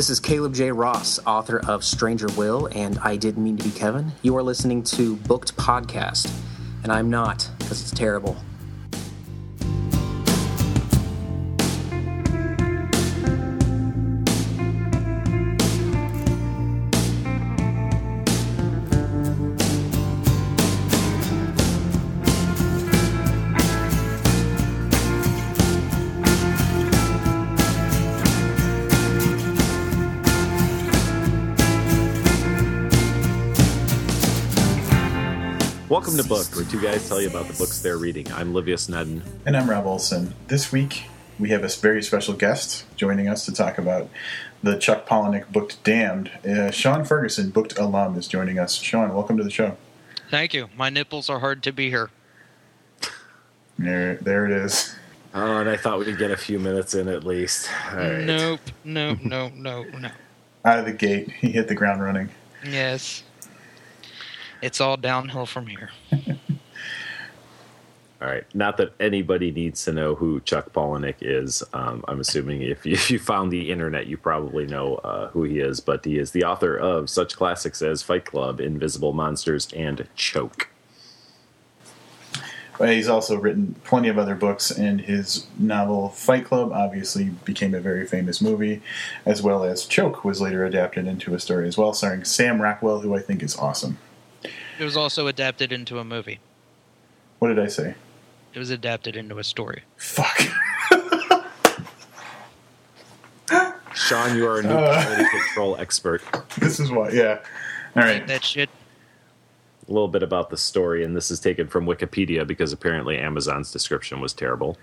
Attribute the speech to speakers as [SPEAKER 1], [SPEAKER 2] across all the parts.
[SPEAKER 1] This is Caleb J. Ross, author of Stranger Will and I Didn't Mean to Be Kevin. You are listening to Booked Podcast, and I'm not, because it's terrible.
[SPEAKER 2] Two guys tell you about the books they're reading. I'm Livius Nedden.
[SPEAKER 3] And I'm Rob Olson. This week, we have a very special guest joining us to talk about the Chuck Palahniuk booked Damned. Uh, Sean Ferguson, booked alum, is joining us. Sean, welcome to the show.
[SPEAKER 4] Thank you. My nipples are hard to be here.
[SPEAKER 3] There, there it is.
[SPEAKER 2] Oh, and I thought we'd get a few minutes in at least. All right.
[SPEAKER 4] Nope, no, no, no, no.
[SPEAKER 3] Out of the gate, he hit the ground running.
[SPEAKER 4] Yes. It's all downhill from here.
[SPEAKER 2] All right. Not that anybody needs to know who Chuck Palahniuk is. Um, I'm assuming if you, if you found the internet, you probably know uh, who he is. But he is the author of such classics as Fight Club, Invisible Monsters, and Choke.
[SPEAKER 3] But he's also written plenty of other books, and his novel Fight Club obviously became a very famous movie, as well as Choke was later adapted into a story as well, starring Sam Rockwell, who I think is awesome.
[SPEAKER 4] It was also adapted into a movie.
[SPEAKER 3] What did I say?
[SPEAKER 4] It was adapted into a story.
[SPEAKER 3] Fuck.
[SPEAKER 2] Sean, you are a new
[SPEAKER 3] Uh.
[SPEAKER 2] quality control expert.
[SPEAKER 3] this is why, yeah. All right.
[SPEAKER 4] That shit.
[SPEAKER 2] A little bit about the story, and this is taken from Wikipedia because apparently Amazon's description was terrible.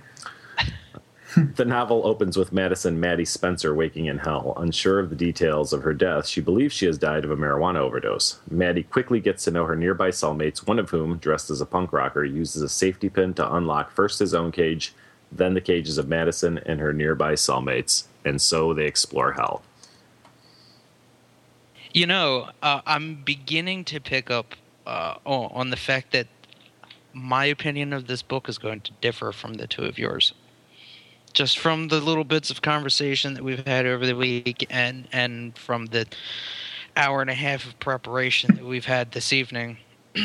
[SPEAKER 2] The novel opens with Madison Maddie Spencer waking in hell. Unsure of the details of her death, she believes she has died of a marijuana overdose. Maddie quickly gets to know her nearby cellmates, one of whom, dressed as a punk rocker, uses a safety pin to unlock first his own cage, then the cages of Madison and her nearby cellmates, and so they explore hell.
[SPEAKER 4] You know, uh, I'm beginning to pick up uh, on on the fact that my opinion of this book is going to differ from the two of yours. Just from the little bits of conversation that we've had over the week, and and from the hour and a half of preparation that we've had this evening.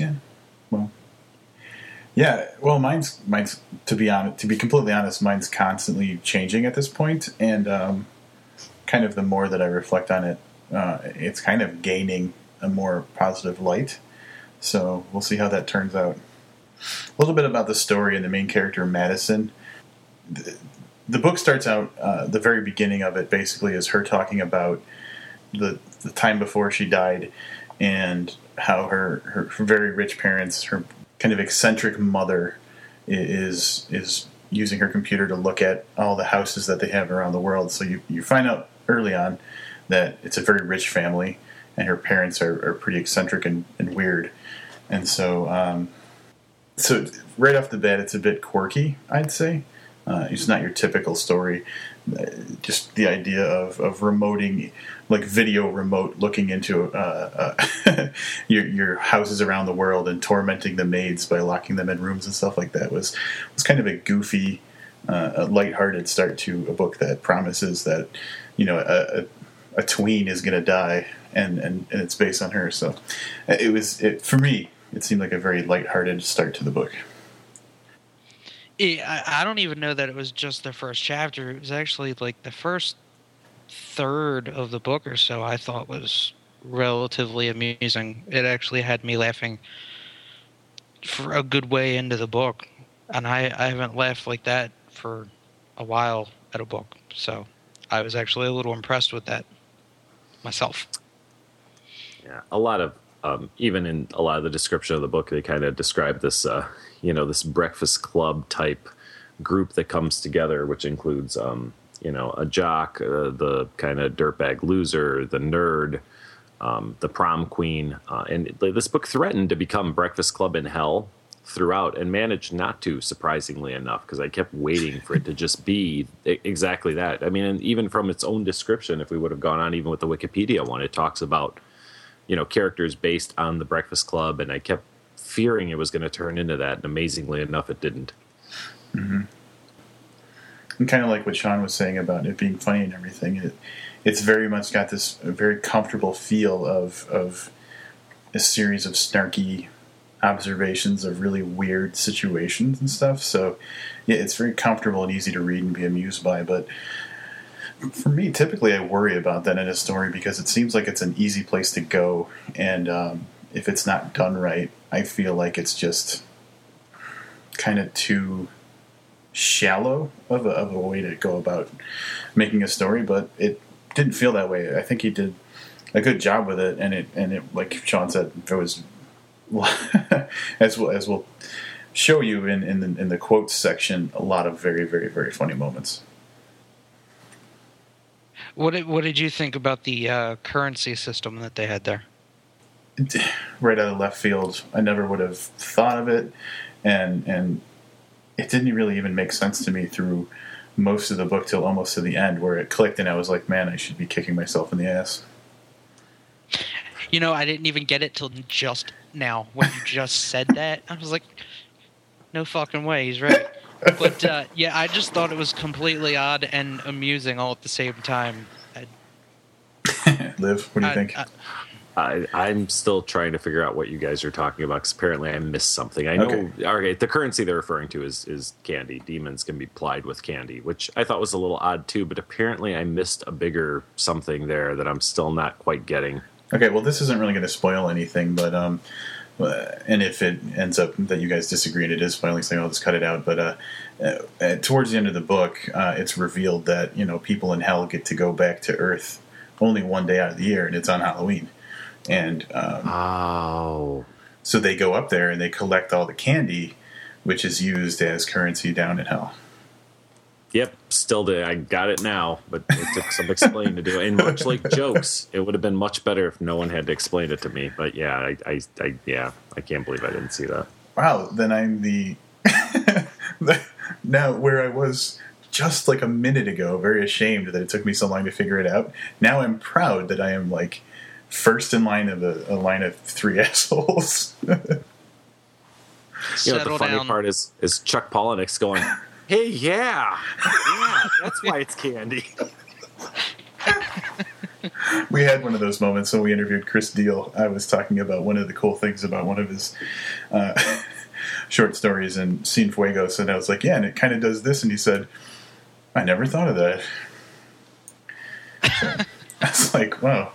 [SPEAKER 3] Yeah. Well. Yeah. Well, mine's mine's to be honest, to be completely honest, mine's constantly changing at this point, and um, kind of the more that I reflect on it, uh, it's kind of gaining a more positive light. So we'll see how that turns out. A little bit about the story and the main character, Madison. The, the book starts out, uh, the very beginning of it basically is her talking about the, the time before she died and how her, her, very rich parents, her kind of eccentric mother, is is using her computer to look at all the houses that they have around the world. So you, you find out early on that it's a very rich family, and her parents are, are pretty eccentric and, and weird. And so, um, so right off the bat, it's a bit quirky, I'd say. Uh, it's not your typical story. Uh, Just the idea of, of remoting, like video remote, looking into uh, uh, your your houses around the world and tormenting the maids by locking them in rooms and stuff like that was was kind of a goofy, uh, a lighthearted start to a book that promises that you know a, a, a tween is going to die and, and and it's based on her. So uh, it was it, for me. It seemed like a very lighthearted start to the book.
[SPEAKER 4] I don't even know that it was just the first chapter. It was actually like the first third of the book or so. I thought was relatively amusing. It actually had me laughing for a good way into the book, and I I haven't laughed like that for a while at a book. So I was actually a little impressed with that myself.
[SPEAKER 2] Yeah, a lot of um, even in a lot of the description of the book, they kind of describe this, uh, you know, this breakfast club type group that comes together, which includes, um, you know, a jock, uh, the kind of dirtbag loser, the nerd, um, the prom queen, uh, and this book threatened to become Breakfast Club in Hell throughout, and managed not to, surprisingly enough, because I kept waiting for it to just be exactly that. I mean, and even from its own description, if we would have gone on even with the Wikipedia one, it talks about you know characters based on the Breakfast Club, and I kept fearing it was going to turn into that, and amazingly enough, it didn't. Mm-hmm.
[SPEAKER 3] and kind of like what Sean was saying about it being funny and everything. It it's very much got this very comfortable feel of of a series of snarky observations of really weird situations and stuff. So yeah, it's very comfortable and easy to read and be amused by. But for me, typically I worry about that in a story because it seems like it's an easy place to go, and um, if it's not done right, I feel like it's just kind of too shallow of a, of a way to go about making a story. But it didn't feel that way. I think he did a good job with it, and it and it like Sean said, it was as well as we'll show you in in the, in the quotes section a lot of very very very funny moments.
[SPEAKER 4] What did, what did you think about the uh, currency system that they had there?
[SPEAKER 3] Right out of left field, I never would have thought of it, and and it didn't really even make sense to me through most of the book till almost to the end, where it clicked, and I was like, "Man, I should be kicking myself in the ass."
[SPEAKER 4] You know, I didn't even get it till just now when you just said that. I was like, "No fucking way, he's right." But uh, yeah, I just thought it was completely odd and amusing all at the same time.
[SPEAKER 3] Liv, what do you
[SPEAKER 4] I,
[SPEAKER 3] think?
[SPEAKER 4] I,
[SPEAKER 2] I, I'm still trying to figure out what you guys are talking about because apparently I missed something. I know.
[SPEAKER 3] Okay.
[SPEAKER 2] Okay. the currency they're referring to is is candy. Demons can be plied with candy, which I thought was a little odd too. But apparently I missed a bigger something there that I'm still not quite getting.
[SPEAKER 3] Okay, well, this isn't really going to spoil anything, but um, and if it ends up that you guys disagree and it is spoiling something, I'll just cut it out. But uh, uh, uh, towards the end of the book, uh, it's revealed that you know people in hell get to go back to Earth only one day out of the year, and it's on Halloween. And um,
[SPEAKER 2] Oh,
[SPEAKER 3] so they go up there and they collect all the candy, which is used as currency down in hell.
[SPEAKER 2] Yep. Still, did I got it now, but it took some explaining to do it. And much like jokes, it would have been much better if no one had to explain it to me. But yeah, I, I, I yeah, I can't believe I didn't see that.
[SPEAKER 3] Wow, then I'm the now where I was just like a minute ago, very ashamed that it took me so long to figure it out. Now I'm proud that I am like first in line of a, a line of three assholes.
[SPEAKER 2] You know, the funny
[SPEAKER 4] down.
[SPEAKER 2] part is is Chuck Palahniuk's going, "Hey, yeah, yeah, that's why it's candy."
[SPEAKER 3] we had one of those moments when we interviewed Chris Deal. I was talking about one of the cool things about one of his uh, short stories in Cienfuegos, and I was like, "Yeah, and it kind of does this," and he said, "I never thought of that." So, I was like, "Wow,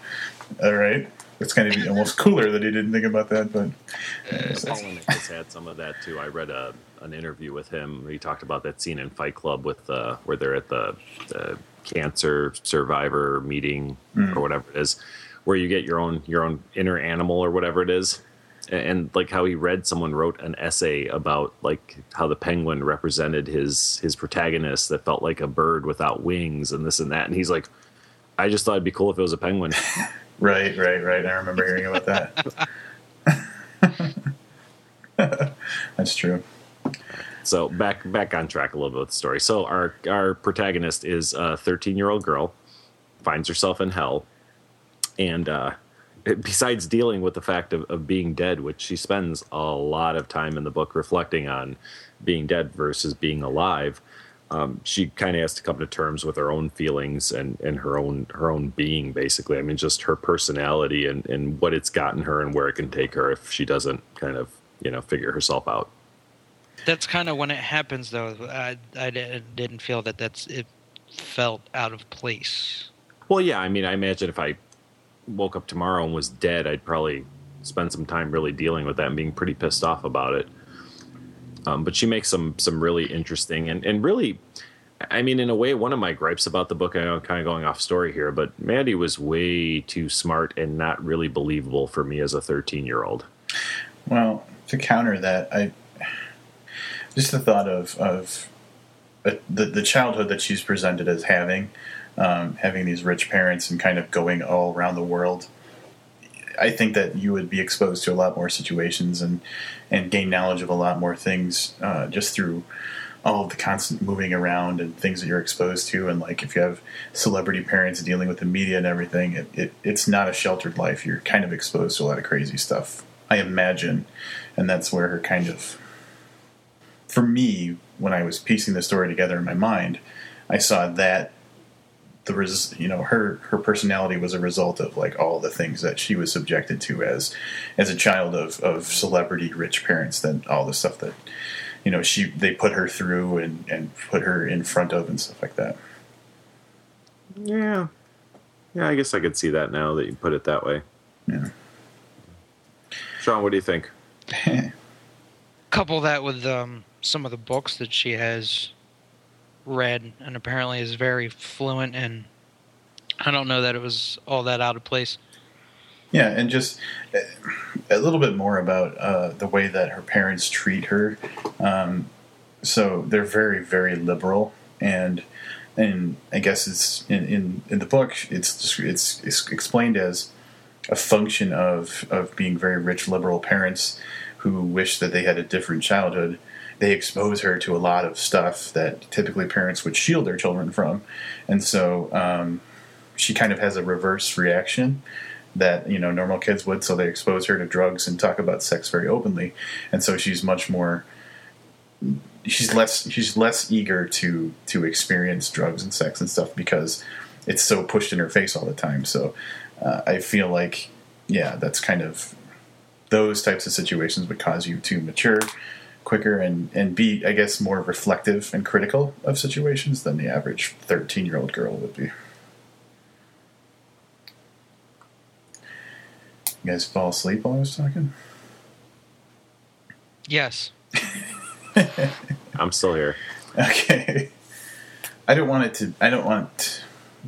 [SPEAKER 3] all right." It's kind of almost cooler that he didn't think about that, but anyways, that's-
[SPEAKER 2] Palahniuk has had some of that too. I read a an interview with him. He talked about that scene in Fight Club with uh, where they're at the, the cancer survivor meeting or whatever it is, where you get your own your own inner animal or whatever it is. And, and like how he read, someone wrote an essay about like how the penguin represented his his protagonist that felt like a bird without wings and this and that. And he's like, I just thought it'd be cool if it was a penguin.
[SPEAKER 3] right, right, right. I remember hearing about that. That's true.
[SPEAKER 2] So back back on track a little bit with the story. So our our protagonist is a 13 year old girl, finds herself in hell, and uh, besides dealing with the fact of, of being dead, which she spends a lot of time in the book reflecting on being dead versus being alive, um, she kind of has to come to terms with her own feelings and, and her own her own being. Basically, I mean, just her personality and, and what it's gotten her and where it can take her if she doesn't kind of you know figure herself out.
[SPEAKER 4] That's kind of when it happens, though. I, I didn't feel that that's it felt out of place.
[SPEAKER 2] Well, yeah. I mean, I imagine if I woke up tomorrow and was dead, I'd probably spend some time really dealing with that and being pretty pissed off about it. Um, but she makes some some really interesting and and really, I mean, in a way, one of my gripes about the book. I know I'm kind of going off story here, but Mandy was way too smart and not really believable for me as a 13 year old.
[SPEAKER 3] Well, to counter that, I just the thought of of uh, the the childhood that she's presented as having, um, having these rich parents and kind of going all around the world. I think that you would be exposed to a lot more situations and and gain knowledge of a lot more things uh, just through all of the constant moving around and things that you're exposed to and like if you have celebrity parents dealing with the media and everything it, it, it's not a sheltered life you're kind of exposed to a lot of crazy stuff i imagine and that's where her kind of for me when i was piecing the story together in my mind I saw that the res, you know her her personality was a result of like all the things that she was subjected to as as a child of of celebrity rich parents than all the stuff that you know she they put her through and and put her in front of and stuff like that
[SPEAKER 2] Yeah. Yeah, I guess I could see that now that you put it that way.
[SPEAKER 3] yeah
[SPEAKER 2] Sean, what do you think?
[SPEAKER 4] Couple that with um, some of the books that she has read, and apparently is very fluent. And I don't know that it was all that out of place.
[SPEAKER 3] Yeah, and just a little bit more about uh, the way that her parents treat her. Um, so they're very, very liberal, and and I guess it's in in, in the book it's, it's it's explained as a function of of being very rich liberal parents who wish that they had a different childhood. They expose her to a lot of stuff that typically parents would shield their children from, and so um, she kind of has a reverse reaction that you know normal kids would. So they expose her to drugs and talk about sex very openly. And so she's much more she's less she's less eager to to experience drugs and sex and stuff because it's so pushed in her face all the time. So uh, i feel like yeah that's kind of those types of situations would cause you to mature quicker and and be i guess more reflective and critical of situations than the average 13 year old girl would be you guys fall asleep while i was talking
[SPEAKER 4] Yes.
[SPEAKER 2] I'm still here.
[SPEAKER 3] Okay. I don't want it to. I don't want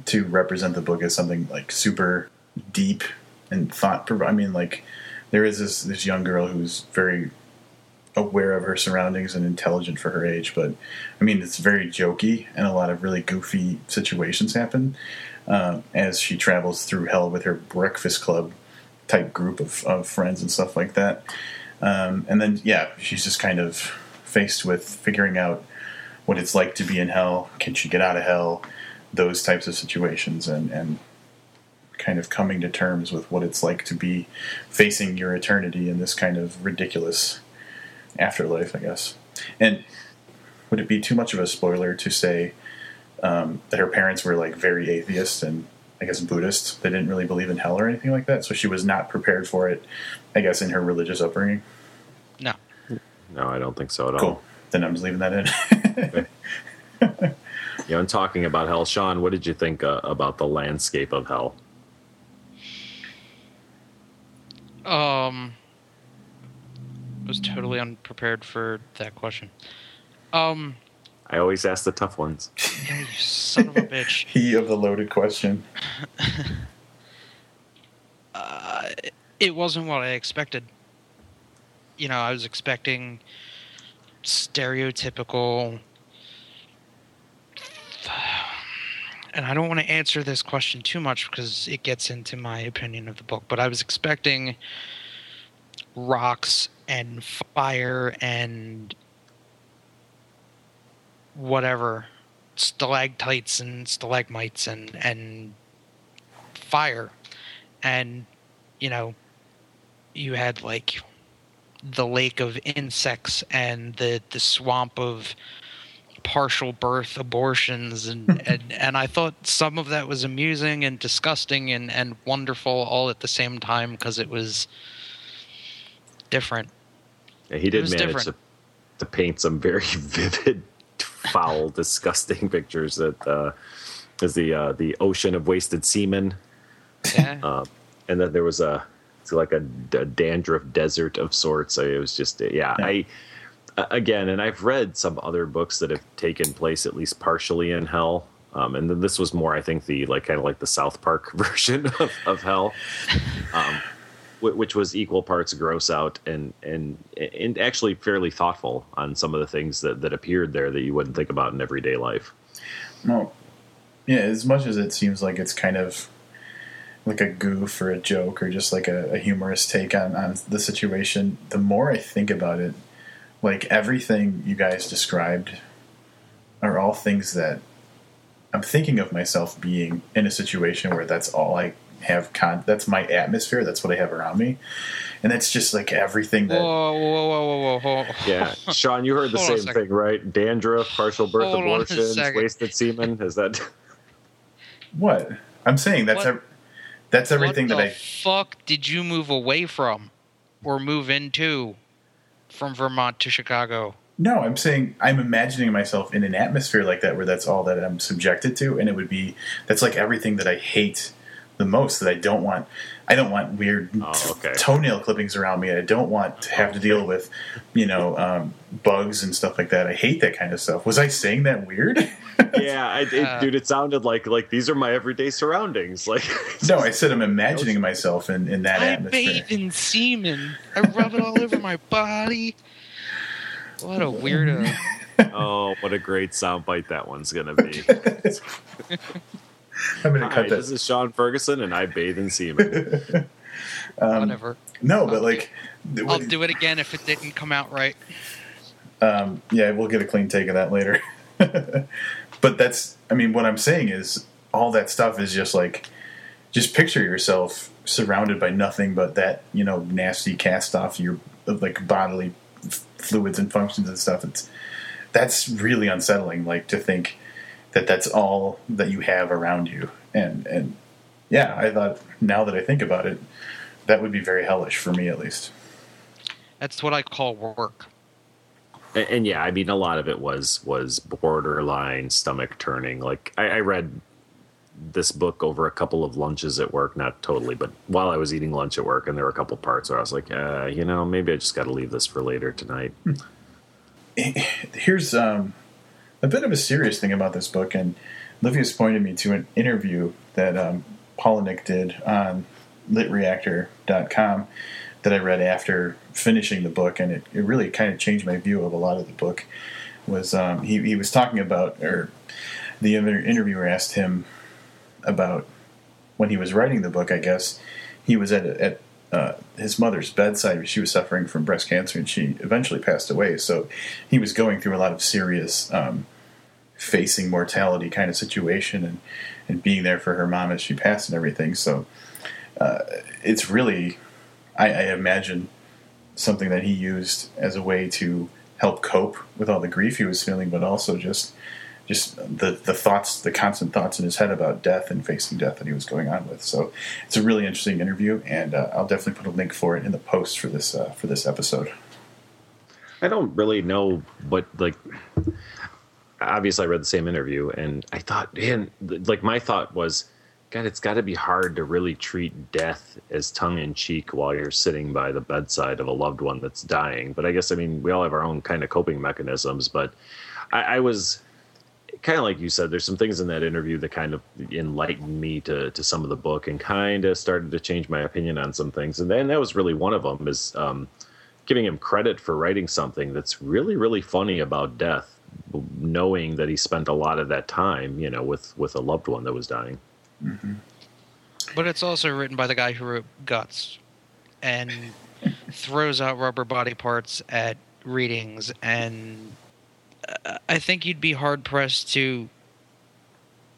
[SPEAKER 3] to represent the book as something like super deep and thought. prov- I mean, like there is this this young girl who's very aware of her surroundings and intelligent for her age, but I mean, it's very jokey and a lot of really goofy situations happen uh, as she travels through hell with her breakfast club type group of, of friends and stuff like that. Um, and then, yeah, she's just kind of faced with figuring out what it's like to be in hell. Can she get out of hell? Those types of situations, and and kind of coming to terms with what it's like to be facing your eternity in this kind of ridiculous afterlife, I guess. And would it be too much of a spoiler to say um, that her parents were like very atheist and I guess Buddhist? They didn't really believe in hell or anything like that, so she was not prepared for it. I guess in her religious upbringing.
[SPEAKER 4] No.
[SPEAKER 2] No, I don't think so at all.
[SPEAKER 3] Cool. Then I'm just leaving that in.
[SPEAKER 2] You know, and talking about hell, Sean, what did you think uh, about the landscape of hell?
[SPEAKER 4] Um, was totally unprepared for that question. Um,
[SPEAKER 2] I always ask the tough ones.
[SPEAKER 4] yeah, you son of a bitch.
[SPEAKER 3] he of the loaded question.
[SPEAKER 4] Uh, it wasn't what I expected. You know, I was expecting stereotypical. And I don't want to answer this question too much because it gets into my opinion of the book, but I was expecting rocks and fire and whatever stalactites and stalagmites and and fire. And you know you had like the lake of insects and the the swamp of partial birth abortions and and, and I thought some of that was amusing and disgusting and and wonderful all at the same time because it was different
[SPEAKER 2] Yeah, he did manage
[SPEAKER 4] different.
[SPEAKER 2] to, to paint some very vivid, foul, disgusting pictures. That uh, is the uh, the ocean of wasted semen,
[SPEAKER 4] yeah
[SPEAKER 2] uh, and then there was a it's like a, a dandruff desert of sorts. It was just yeah,
[SPEAKER 3] Yeah.
[SPEAKER 2] I again, and I've read some other books that have taken place at least partially in hell. Um, and then this was more, I think, the like kind of like the South Park version of, of hell, um, which was equal parts gross out and and and actually fairly thoughtful on some of the things that that appeared there that you wouldn't think about in everyday life.
[SPEAKER 3] No. Yeah, as much as it seems like it's kind of like a goof or a joke or just like a, a humorous take on, on the situation, the more I think about it, like everything you guys described are all things that I'm thinking of myself being in a situation where that's all I have con. That's my atmosphere. That's what I have around me, and that's just like everything that.
[SPEAKER 4] Whoa, whoa, whoa, whoa, whoa, whoa!
[SPEAKER 2] Yeah, Sean, you heard the
[SPEAKER 4] Hold
[SPEAKER 2] same thing, right? Dandruff, partial birth
[SPEAKER 4] Hold
[SPEAKER 2] abortions, wasted semen. Is that?
[SPEAKER 3] What I'm saying that's ev- that's everything
[SPEAKER 4] what
[SPEAKER 3] that I.
[SPEAKER 4] fuck did you move away from, or move into, from Vermont to Chicago?
[SPEAKER 3] No, I'm saying I'm imagining myself in an atmosphere like that where that's all that I'm subjected to, and it would be that's like everything that I hate the most. That I don't want. I don't want weird
[SPEAKER 2] Oh, okay.
[SPEAKER 3] toenail clippings around me. I don't want to have to deal with, you know, um, bugs and stuff like that. I hate that kind of stuff. Was I saying that weird?
[SPEAKER 2] yeah, I, it,
[SPEAKER 4] Uh,
[SPEAKER 2] dude, it sounded like like these are my everyday surroundings. Like,
[SPEAKER 3] no, I said I'm imagining myself in, in that
[SPEAKER 4] I
[SPEAKER 3] atmosphere.
[SPEAKER 4] bathe in semen. I rub it all over my body. What a weirdo!
[SPEAKER 2] oh, what a great soundbite that one's gonna be.
[SPEAKER 3] I'm going to
[SPEAKER 2] Hi,
[SPEAKER 3] cut
[SPEAKER 2] this is Sean Ferguson, and I bathe in semen.
[SPEAKER 4] Whatever.
[SPEAKER 3] No, but like, th-
[SPEAKER 4] I'll do it again if it didn't come out right.
[SPEAKER 3] Um, yeah, we'll get a clean take of that later. but that's, I mean, what I'm saying is all that stuff is just like, just picture yourself surrounded by nothing but that, you know, nasty cast off your like bodily fluids and functions and stuff. It's that's really unsettling. Like to think that that's all that you have around you, and and yeah, I thought now that I think about it, that would be very hellish for me at least.
[SPEAKER 4] That's what I call work.
[SPEAKER 2] and, and yeah, I mean, a lot of it was was borderline stomach turning. Like, I, I read this book over a couple of lunches at work, not totally, but while I was eating lunch at work, and there were a couple parts where I was like, uh, you know, maybe I just got to leave this for later tonight.
[SPEAKER 3] here's um, a bit of a serious thing about this book, and Livius pointed me to an interview that um, Palahniuk did on litreactor.com that I read after finishing the book, and it, it really kind of changed my view of a lot of the book. Was um, he, he was talking about, or the interviewer asked him about when he was writing the book, I guess he was at at uh, his mother's bedside. She was suffering from breast cancer, and she eventually passed away. So he was going through a lot of serious um, facing mortality kind of situation, and and being there for her mom as she passed and everything. So uh, it's really, I, I imagine, something that he used as a way to help cope with all the grief he was feeling, but also just just the the thoughts, the constant thoughts in his head about death and facing death that he was going on with. So it's a really interesting interview, and uh, I'll definitely put a link for it in the post for this uh, for this episode.
[SPEAKER 2] I don't really know what like. Obviously, I read the same interview, and I thought, man, like my thought was, God, it's got to be hard to really treat death as tongue in cheek while you're sitting by the bedside of a loved one that's dying. But I guess I mean we all have our own kind of coping mechanisms. But I, I was kind of like you said, there's some things in that interview that kind of enlightened me to to some of the book and kind of started to change my opinion on some things. And then that was really one of them is um, giving him credit for writing something that's really really funny about death, knowing that he spent a lot of that time, you know, with with a loved one that was dying.
[SPEAKER 4] But it's also written by the guy who wrote Guts and throws out rubber body parts at readings. And uh, I think you'd be hard pressed to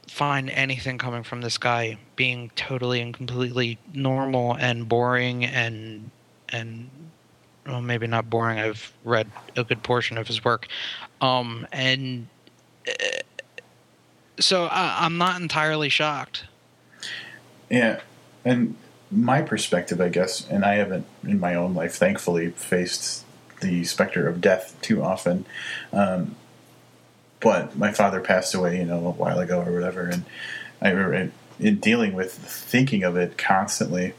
[SPEAKER 4] find anything coming from this guy being totally and completely normal and boring and and well maybe not boring i've read a good portion of his work um and uh, so I, i'm not entirely shocked
[SPEAKER 3] Yeah, and my perspective, I guess, and I haven't in my own life, thankfully, faced the specter of death too often. Um, but my father passed away, you know, a while ago or whatever, and I remember in dealing with thinking of it constantly,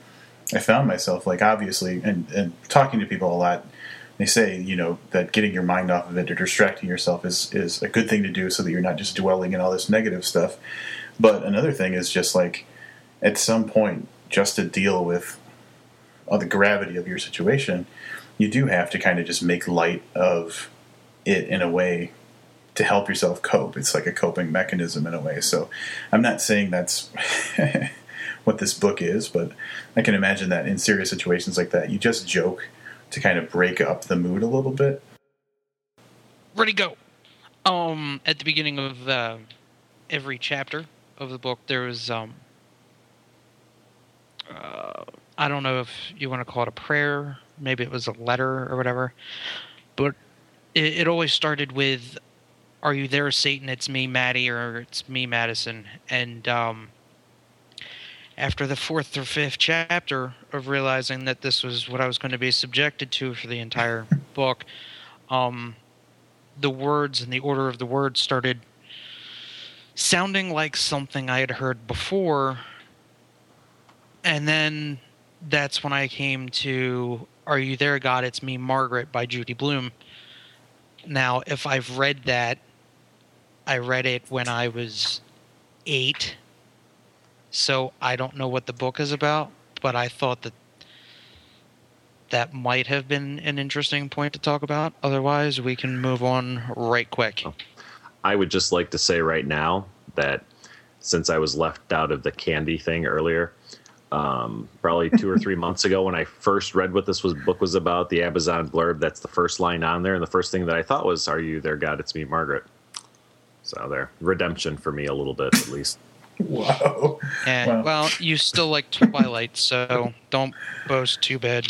[SPEAKER 3] I found myself like obviously, and, and talking to people a lot. They say, you know, that getting your mind off of it or distracting yourself is is a good thing to do, so that you're not just dwelling in all this negative stuff. But another thing is just like at some point, just to deal with the gravity of your situation, you do have to kind of just make light of it in a way to help yourself cope. It's like a coping mechanism in a way. So I'm not saying that's what this book is, but I can imagine that in serious situations like that, you just joke to kind of break up the mood a little bit.
[SPEAKER 4] ready go um at the beginning of uh, every chapter of the book there was um uh, I don't know if you want to call it a prayer, maybe it was a letter or whatever, but it, it always started with, "Are you there, Satan? It's me, Maddie, or it's me, Madison." And um, after the fourth or fifth chapter of realizing that this was what I was going to be subjected to for the entire book, um, the words and the order of the words started sounding like something I had heard before. And then that's when I came to Are You There, God? It's Me, Margaret by Judy Blume. Now, if I've read that, I read it when I was eight. So I don't know what the book is about, but I thought that that might have been an interesting point to talk about. Otherwise, we can move on right quick.
[SPEAKER 2] I would just like to say right now that since I was left out of the candy thing earlier, um, probably two or three months ago when I first read what this was book was about, the Amazon blurb, that's the first line on there, and the first thing that I thought was, "Are you there, God? It's me, Margaret." So there, redemption for me a little bit at least.
[SPEAKER 3] Wow.
[SPEAKER 4] And
[SPEAKER 3] Wow.
[SPEAKER 4] well, you still like Twilight, so don't boast too bad.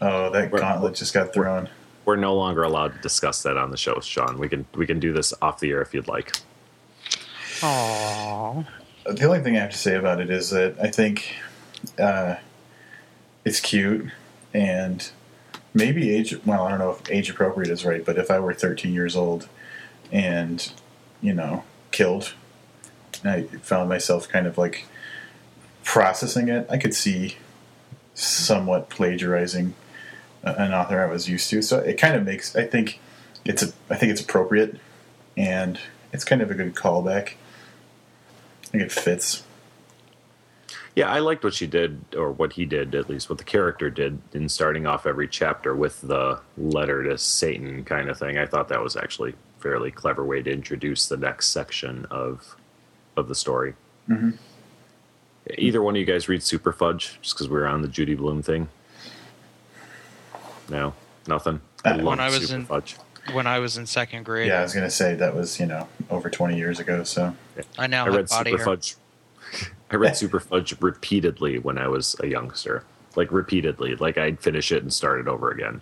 [SPEAKER 3] Oh, that
[SPEAKER 2] We're-
[SPEAKER 3] gauntlet just got thrown.
[SPEAKER 2] We're no longer allowed to discuss that on the show, Sean. We can we can do this off the air if you'd like.
[SPEAKER 4] Aww.
[SPEAKER 3] The only thing I have to say about it is that I think uh, it's cute and maybe age. Well, I don't know if age appropriate is right, but if I were 13 years old and you know killed, and I found myself kind of like processing it, I could see somewhat plagiarizing an author I was used to. So it kind of makes. I think it's a. I think it's appropriate, and it's kind of a good callback. I think it fits.
[SPEAKER 2] Yeah, I liked what she did, or what he did, at least what the character did in starting off every chapter with the letter to Satan kind of thing. I thought that was actually a fairly clever way to introduce the next section of of the story.
[SPEAKER 3] Mhm.
[SPEAKER 2] Either one of you guys read Super Fudge, just because we were on the Judy Blume thing? No, nothing.
[SPEAKER 3] Uh,
[SPEAKER 4] when I was
[SPEAKER 2] Super
[SPEAKER 4] in-
[SPEAKER 2] Fudge.
[SPEAKER 4] When I was in second grade,
[SPEAKER 3] Yeah, I was gonna say that was you know over 20 years ago. So
[SPEAKER 4] I now
[SPEAKER 2] I read
[SPEAKER 4] body
[SPEAKER 2] Super
[SPEAKER 4] hair.
[SPEAKER 2] Fudge. I read Super Fudge repeatedly when I was a youngster, like repeatedly. Like I'd finish it and start it over again.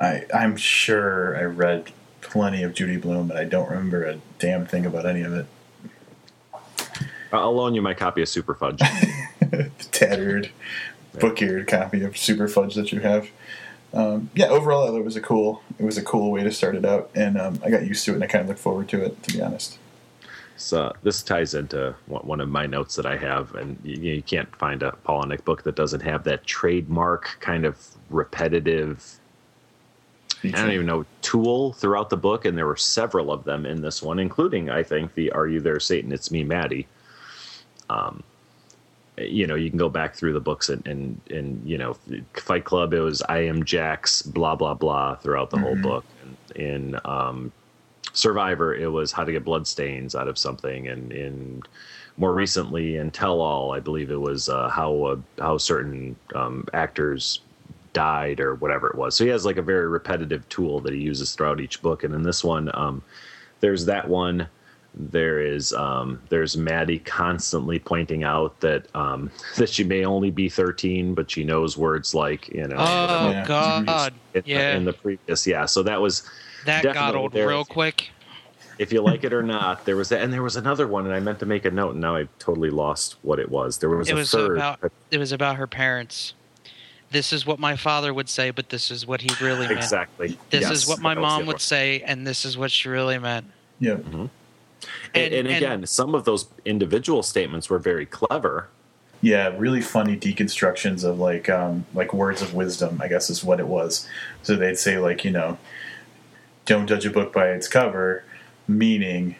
[SPEAKER 3] I I'm sure I read plenty of Judy Blume, but I don't remember a damn thing about any of it.
[SPEAKER 2] I'll loan you my copy of Super Fudge.
[SPEAKER 3] the tattered, book-eared copy of Super Fudge that you have. Um, yeah, overall, it was a cool. It was a cool way to start it out, and um, I got used to it, and I kind of look forward to it. To be honest,
[SPEAKER 2] So this ties into one one of my notes that I have, and you, you can't find a Palahniuk book that doesn't have that trademark kind of repetitive. I don't even know tool throughout the book, and there were several of them in this one, including I think the "Are you there, Satan? It's me, Maddie." Um, you know, you can go back through the books and and and you know, Fight Club. It was "I am Jack's," blah blah blah throughout the whole
[SPEAKER 3] Mhm.
[SPEAKER 2] book. And in um, Survivor, it was how to get blood stains out of something, and in more recently in Tell All, I believe it was uh, how uh, how certain um, actors died or whatever it was. So he has like a very repetitive tool that he uses throughout each book, and in this one, um, there's that one. There is um, there's Maddie constantly pointing out that um, that she may only be 13, but she knows words like you know.
[SPEAKER 4] Oh
[SPEAKER 3] Yeah.
[SPEAKER 4] God,
[SPEAKER 2] in,
[SPEAKER 4] yeah.
[SPEAKER 2] the, in the previous, yeah. So that was
[SPEAKER 4] that got old
[SPEAKER 2] there.
[SPEAKER 4] real quick.
[SPEAKER 2] if you like it or not. There was that, and there was another one, and I meant to make a note, and now I totally lost what it was. There was
[SPEAKER 4] It
[SPEAKER 2] a
[SPEAKER 4] was
[SPEAKER 2] third.
[SPEAKER 4] about it was about her parents. This is what my father would say, but this is what he really meant.
[SPEAKER 2] exactly.
[SPEAKER 4] This
[SPEAKER 2] Yes,
[SPEAKER 4] is what my mom would say, and this is what she really meant.
[SPEAKER 3] Yep.
[SPEAKER 2] And, and again, some of those individual statements were very clever.
[SPEAKER 3] Yeah, really funny deconstructions of like um, like words of wisdom. I guess is what it was. So they'd say like you know, don't judge a book by its cover, meaning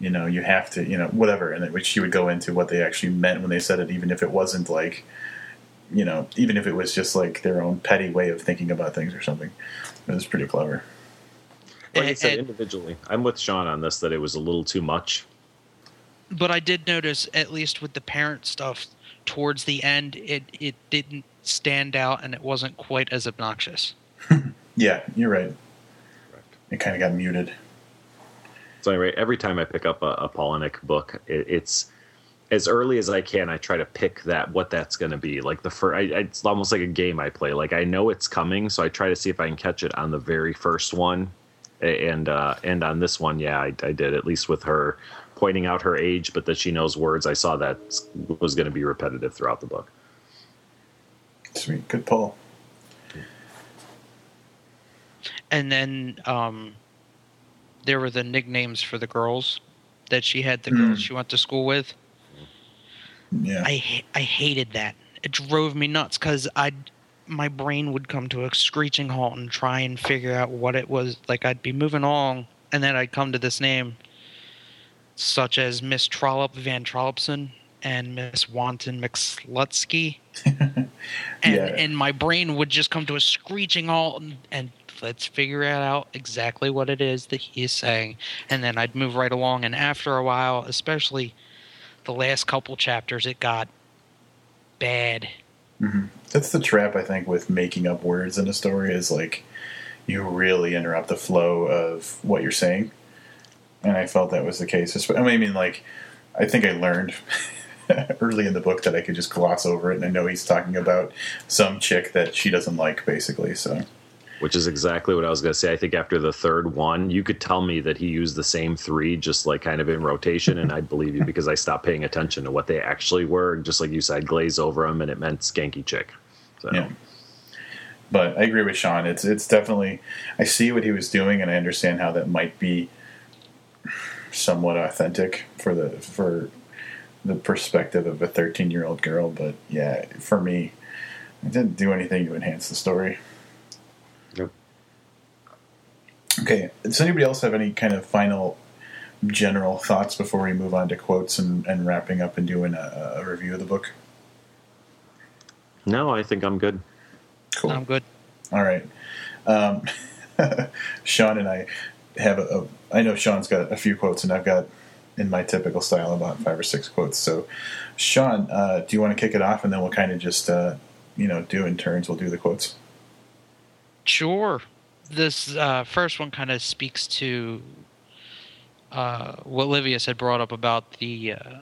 [SPEAKER 3] you know you have to you know whatever, and then which she would go into what they actually meant when they said it, even if it wasn't like you know even if it was just like their own petty way of thinking about things or something. It was pretty clever.
[SPEAKER 2] Like I said, individually, I'm with Sean on this that it was a little too much.
[SPEAKER 4] but I did notice, at least with the parent stuff, towards the end, it it didn't stand out, and it wasn't quite as obnoxious.
[SPEAKER 3] Yeah, you're right. Correct. It kind of got muted.
[SPEAKER 2] So anyway, every time I pick up a, a Palahniuk book, it, it's as early as I can, I try to pick that what that's going to be. Like the first, I, it's almost like a game I play. Like I know it's coming, so I try to see if I can catch it on the very first one. And uh, and on this one, yeah, I, I did at least with her pointing out her age, but that she knows words. I saw that was going to be repetitive throughout the book.
[SPEAKER 3] Sweet, good pull.
[SPEAKER 4] And then um, there were the nicknames for the girls that she had. The girls
[SPEAKER 3] Mm.
[SPEAKER 4] she went to school with.
[SPEAKER 3] Yeah.
[SPEAKER 4] I I hated that. It drove me nuts because I my brain would come to a screeching halt and try and figure out what it was. Like I'd be moving along, and then I'd come to this name, such as Miss Trollop Van Trollopson and Miss Wanton McSlutsky, and
[SPEAKER 3] Yeah.
[SPEAKER 4] and my brain would just come to a screeching halt and, and let's figure out exactly what it is that he is saying, and then I'd move right along. And after a while, especially the last couple chapters, it got bad.
[SPEAKER 3] hmm That's the trap I think with making up words in a story is like you really interrupt the flow of what you're saying, and I felt that was the case. I mean, like I think I learned early in the book that I could just gloss over it, and I know he's talking about some chick that she doesn't like, basically. So
[SPEAKER 2] Which is exactly what I was going to say. I think after the third one, you could tell me that he used the same three, just like kind of in rotation, and I'd believe you because I stopped paying attention to what they actually were. Just like you said, glaze over them, and it meant skanky chick. So
[SPEAKER 3] yeah. But I agree with Sean. It's it's definitely I see what he was doing, and I understand how that might be somewhat authentic for the for the perspective of a 13 year old girl. But yeah, for me, it didn't do anything to enhance the story.
[SPEAKER 2] Yep.
[SPEAKER 3] Okay. Does anybody else have any kind of final general thoughts before we move on to quotes and, and wrapping up and doing a, a review of the book?
[SPEAKER 2] no, I think I'm good.
[SPEAKER 3] Cool.
[SPEAKER 4] I'm good.
[SPEAKER 3] All right. Um, Sean and I have a, a. I know Sean's got a few quotes, and I've got, in my typical style, about five or six quotes. So, Sean, uh, do you want to kick it off, and then we'll kind of just, uh, you know, do in turns. We'll do the quotes.
[SPEAKER 4] Sure. This uh, first one kind of speaks to uh, what Livius had brought up about the. Uh,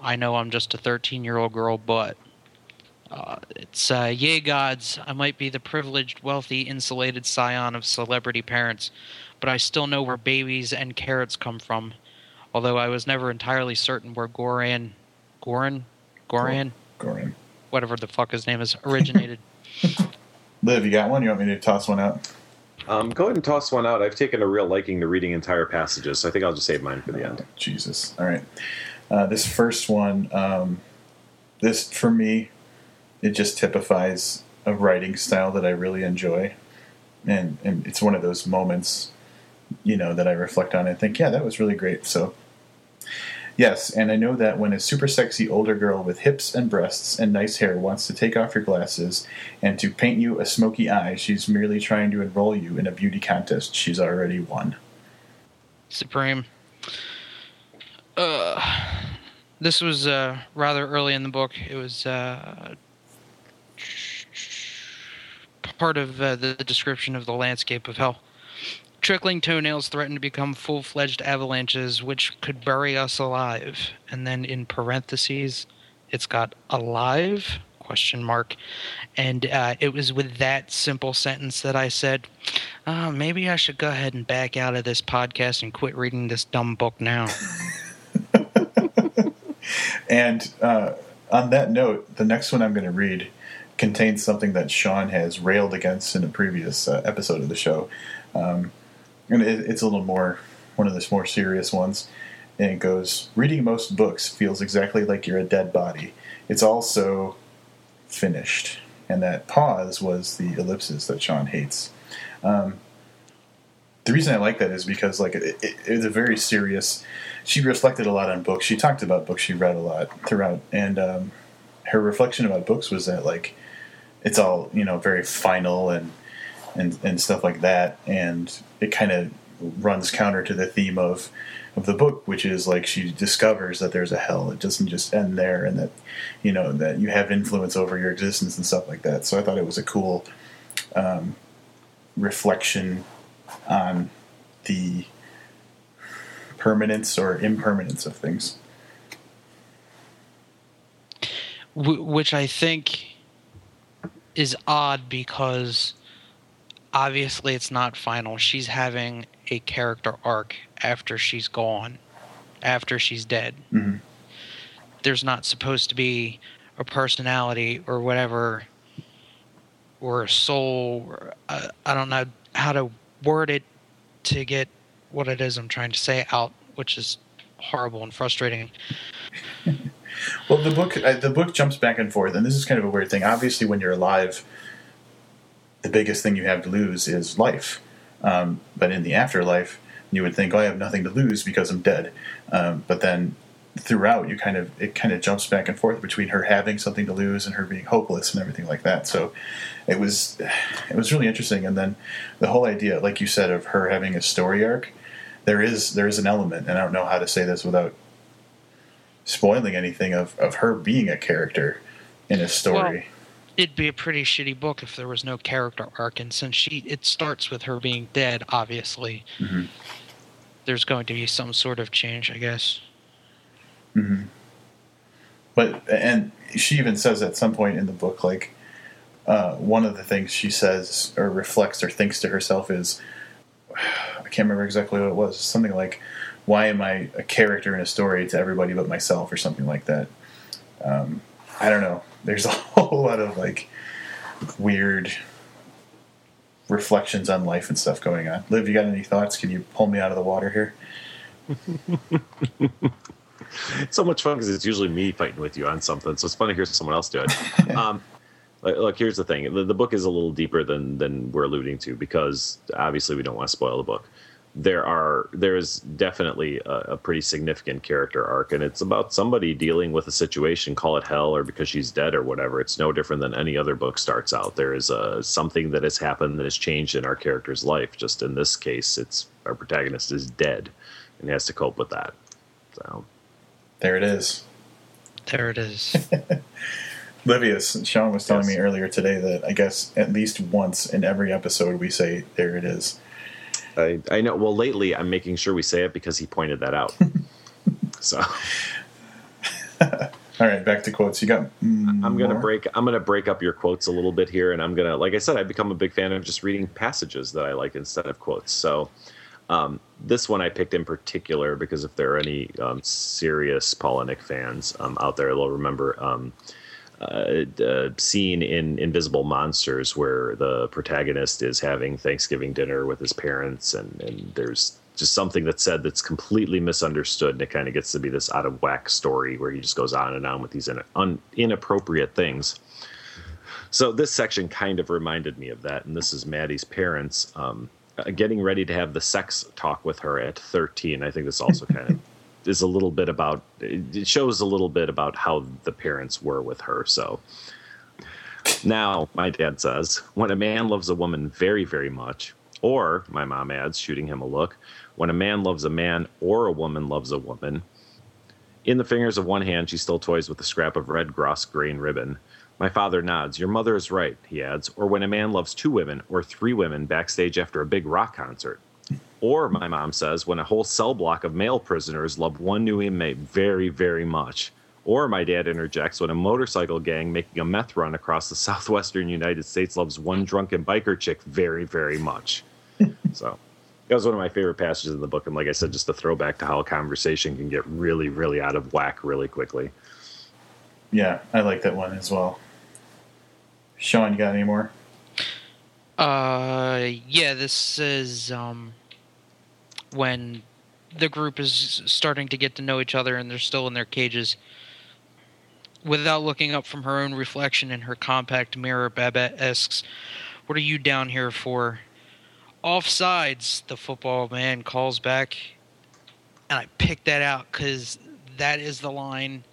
[SPEAKER 4] I know I'm just a 13 year old girl, but uh, it's uh, yay gods. I might be the privileged, wealthy, insulated scion of celebrity parents, but I still know where babies and carrots come from. Although I was never entirely certain where Goran, Goran, Goran,
[SPEAKER 3] Goran.
[SPEAKER 4] whatever the fuck his name is, originated.
[SPEAKER 3] Liv, you got one? You want me to toss one out?
[SPEAKER 2] Um, go ahead and toss one out. I've taken a real liking to reading entire passages, so I think I'll just save mine for the end.
[SPEAKER 3] Oh, Jesus. All right. Uh, this first one, um, this for me, it just typifies a writing style that I really enjoy, and and it's one of those moments, you know, that I reflect on and think, yeah, that was really great. So. Yes, and I know that when a super sexy older girl with hips and breasts and nice hair wants to take off your glasses and to paint you a smoky eye, she's merely trying to enroll you in a beauty contest she's already won.
[SPEAKER 4] Supreme. Uh, this was uh, rather early in the book. It was uh, part of uh, the description of the landscape of hell. Trickling toenails threaten to become full-fledged avalanches, which could bury us alive. And then in parentheses, it's got alive question mark and uh, it was with that simple sentence that i said uh, maybe i should go ahead and back out of this podcast and quit reading this dumb book now
[SPEAKER 3] And uh, on that note, the next one I'm going to read contains something that Sean has railed against in a previous uh, episode of the show. Um, and it, it's a little more, one of the more serious ones. And it goes Reading most books feels exactly like you're a dead body. It's also finished. And that pause was the ellipsis that Sean hates. Um, the reason I like that is because like it, it, it's a very serious. She reflected a lot on books. She talked about books she read a lot throughout, and um, her reflection about books was that like it's all you know very final and and and stuff like that, and it kind of runs counter to the theme of of the book, which is like she discovers that there's a hell. It doesn't just end there, and that you know that you have influence over your existence and stuff like that. So I thought it was a cool um, reflection on the permanence or impermanence of things.
[SPEAKER 4] which I think is odd because obviously it's not final. She's having a character arc after she's gone, after she's dead.
[SPEAKER 3] Mm-hmm.
[SPEAKER 4] There's not supposed to be a personality or whatever, or a soul. Or, uh, I don't know how to word it to get what it is I'm trying to say out, which is horrible and frustrating.
[SPEAKER 3] Well, the book uh, the book jumps back and forth, and this is kind of a weird thing. Obviously, when you're alive, the biggest thing you have to lose is life. Um, but in the afterlife, you would think, "Oh, I have nothing to lose because I'm dead." Um, but then throughout, you kind of it kind of jumps back and forth between her having something to lose and her being hopeless and everything like that. So it was it was really interesting. And then the whole idea, like you said, of her having a story arc, there is there is an element, and I don't know how to say this without spoiling anything of, of her being a character in a story.
[SPEAKER 4] It'd be a pretty shitty book if there was no character arc, and since she it starts with her being dead, obviously,
[SPEAKER 3] Mhm.
[SPEAKER 4] there's going to be some sort of change, I guess.
[SPEAKER 3] hmm But and she even says at some point in the book, like uh, one of the things she says or reflects or thinks to herself is, I can't remember exactly what it was. Something like, "Why am I a character in a story to everybody but myself?" or something like that. Um, I don't know. There's a whole lot of like weird reflections on life and stuff going on. Liv, you got any thoughts? Can you pull me out of the water here?
[SPEAKER 2] It's so much fun because it's usually me fighting with you on something, so it's fun to hear someone else do it. um, look, here's the thing: the, the book is a little deeper than than we're alluding to because obviously we don't want to spoil the book. There are there is definitely a, a pretty significant character arc, and it's about somebody dealing with a situation, call it hell, or because she's dead or whatever. It's no different than any other book starts out. There is a something that has happened that has changed in our character's life. Just in this case, it's our protagonist is dead and has to cope with that. So.
[SPEAKER 3] There it is.
[SPEAKER 4] There it is.
[SPEAKER 3] Livius, Sean was telling
[SPEAKER 2] Yes.
[SPEAKER 3] me earlier today that I guess at least once in every episode we say, there it is.
[SPEAKER 2] I, I know. Well, lately I'm making sure we say it because he pointed that out. so
[SPEAKER 3] All right, back to quotes. You got. mm,
[SPEAKER 2] I'm gonna break. I'm gonna break up your quotes a little bit here, and I'm gonna, like I said, I've become a big fan of just reading passages that I like instead of quotes. So um, this one I picked in particular because if there are any um, serious Palahniuk fans um, out there, they'll remember. Uh, uh, scene in Invisible Monsters where the protagonist is having Thanksgiving dinner with his parents, and, and there's just something that's said that's completely misunderstood, and it kind of gets to be this out of whack story where he just goes on and on with these in, un, inappropriate things. So this section kind of reminded me of that, and this is Maddie's parents um, uh, getting ready to have the sex talk with her at 13. I think this also kind of is a little bit about it shows a little bit about how the parents were with her. So now my dad says, when a man loves a woman very, very much, or my mom adds, shooting him a look, when a man loves a man or a woman loves a woman, in the fingers of one hand she still toys with a scrap of red grosgrain ribbon. My father nods. Your mother is right, he adds. Or when a man loves two women or three women backstage after a big rock concert. Or, my mom says, when a whole cell block of male prisoners love one new inmate very, very much. Or, my dad interjects, when a motorcycle gang making a meth run across the southwestern United States loves one drunken biker chick very, very much. so, that was one of my favorite passages in the book. And, like I said, just a throwback to how a conversation can get really, really out of whack really quickly.
[SPEAKER 3] Yeah, I like that one as well. Sean, you got any more?
[SPEAKER 4] Uh, yeah, this is um when the group is starting to get to know each other and they're still in their cages. Without looking up from her own reflection in her compact mirror, Babette asks, "What are you down here for?" Offsides, the football man calls back, and I picked that out because that is the line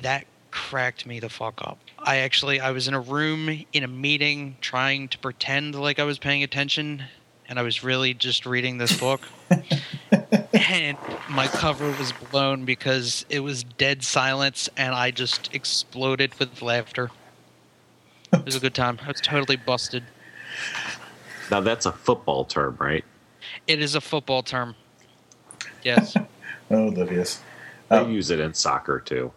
[SPEAKER 4] that cracked me the fuck up. I actually I was in a room in a meeting trying to pretend like I was paying attention and I was really just reading this book. and my cover was blown because it was dead silence and I just exploded with laughter. It was a good time. I was totally busted.
[SPEAKER 2] Now, that's a football term, right?
[SPEAKER 4] It is a football term. Yes.
[SPEAKER 3] Oh, Livius.
[SPEAKER 2] They
[SPEAKER 3] Um,
[SPEAKER 2] use it in soccer too.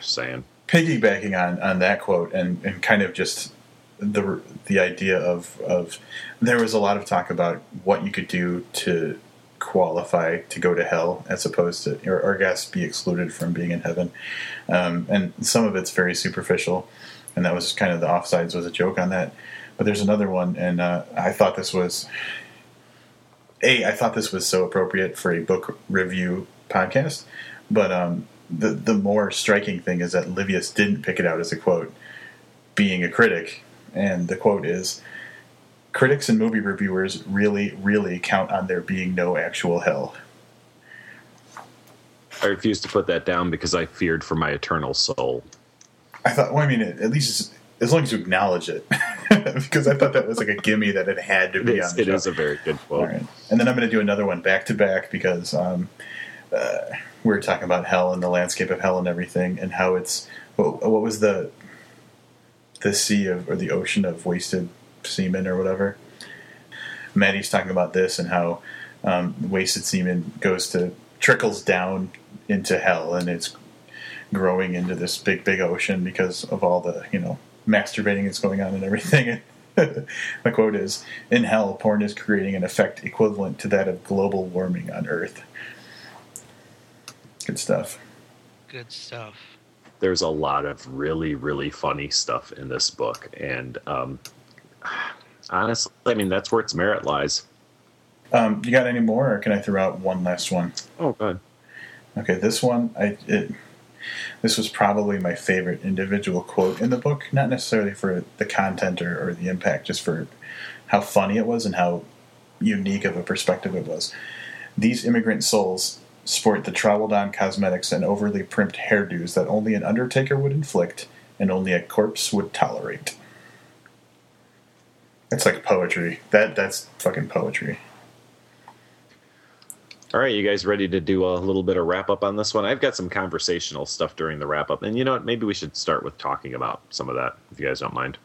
[SPEAKER 2] saying.
[SPEAKER 3] Piggybacking on, on that quote and, and kind of just the the idea of of there was a lot of talk about what you could do to qualify to go to hell as opposed to or, or guess be excluded from being in heaven. Um, and some of it's very superficial and that was kind of the offsides was a joke on that. But there's another one and uh, I thought this was a I thought this was so appropriate for a book review podcast but um, the the more striking thing is that Livius didn't pick it out as a quote. Being a critic and the quote is critics and movie reviewers really, really count on there being no actual hell.
[SPEAKER 2] I refuse to put that down because I feared for my eternal soul.
[SPEAKER 3] I thought, well, I mean, at least as long as you acknowledge it, because I thought that was like a gimme that it had to be
[SPEAKER 2] it
[SPEAKER 3] on the
[SPEAKER 2] It
[SPEAKER 3] show.
[SPEAKER 2] is a very good quote.
[SPEAKER 3] And then I'm going to do another one back to back because um, uh, we were talking about hell and the landscape of hell and everything, and how it's what, what was the the sea of or the ocean of wasted semen or whatever. Maddie's talking about this and how um, wasted semen goes to trickles down into hell and it's growing into this big big ocean because of all the you know masturbating that's going on and everything. the quote is In hell, porn is creating an effect equivalent to that of global warming on Earth. Good stuff.
[SPEAKER 4] Good stuff.
[SPEAKER 2] There's a lot of really, really funny stuff in this book, and um, honestly, I mean that's where its merit lies.
[SPEAKER 3] Um, you got any more, or can I throw out one last one?
[SPEAKER 2] Oh, good.
[SPEAKER 3] Okay, this one, I it, this was probably my favorite individual quote in the book. Not necessarily for the content or, or the impact, just for how funny it was and how unique of a perspective it was. These immigrant souls sport the traveled on cosmetics and overly primped hairdos that only an undertaker would inflict and only a corpse would tolerate. That's like poetry. That that's fucking poetry.
[SPEAKER 2] All right, you guys ready to do a little bit of wrap up on this one? I've got some conversational stuff during the wrap up, and you know what? Maybe we should start with talking about some of that, if you guys don't mind.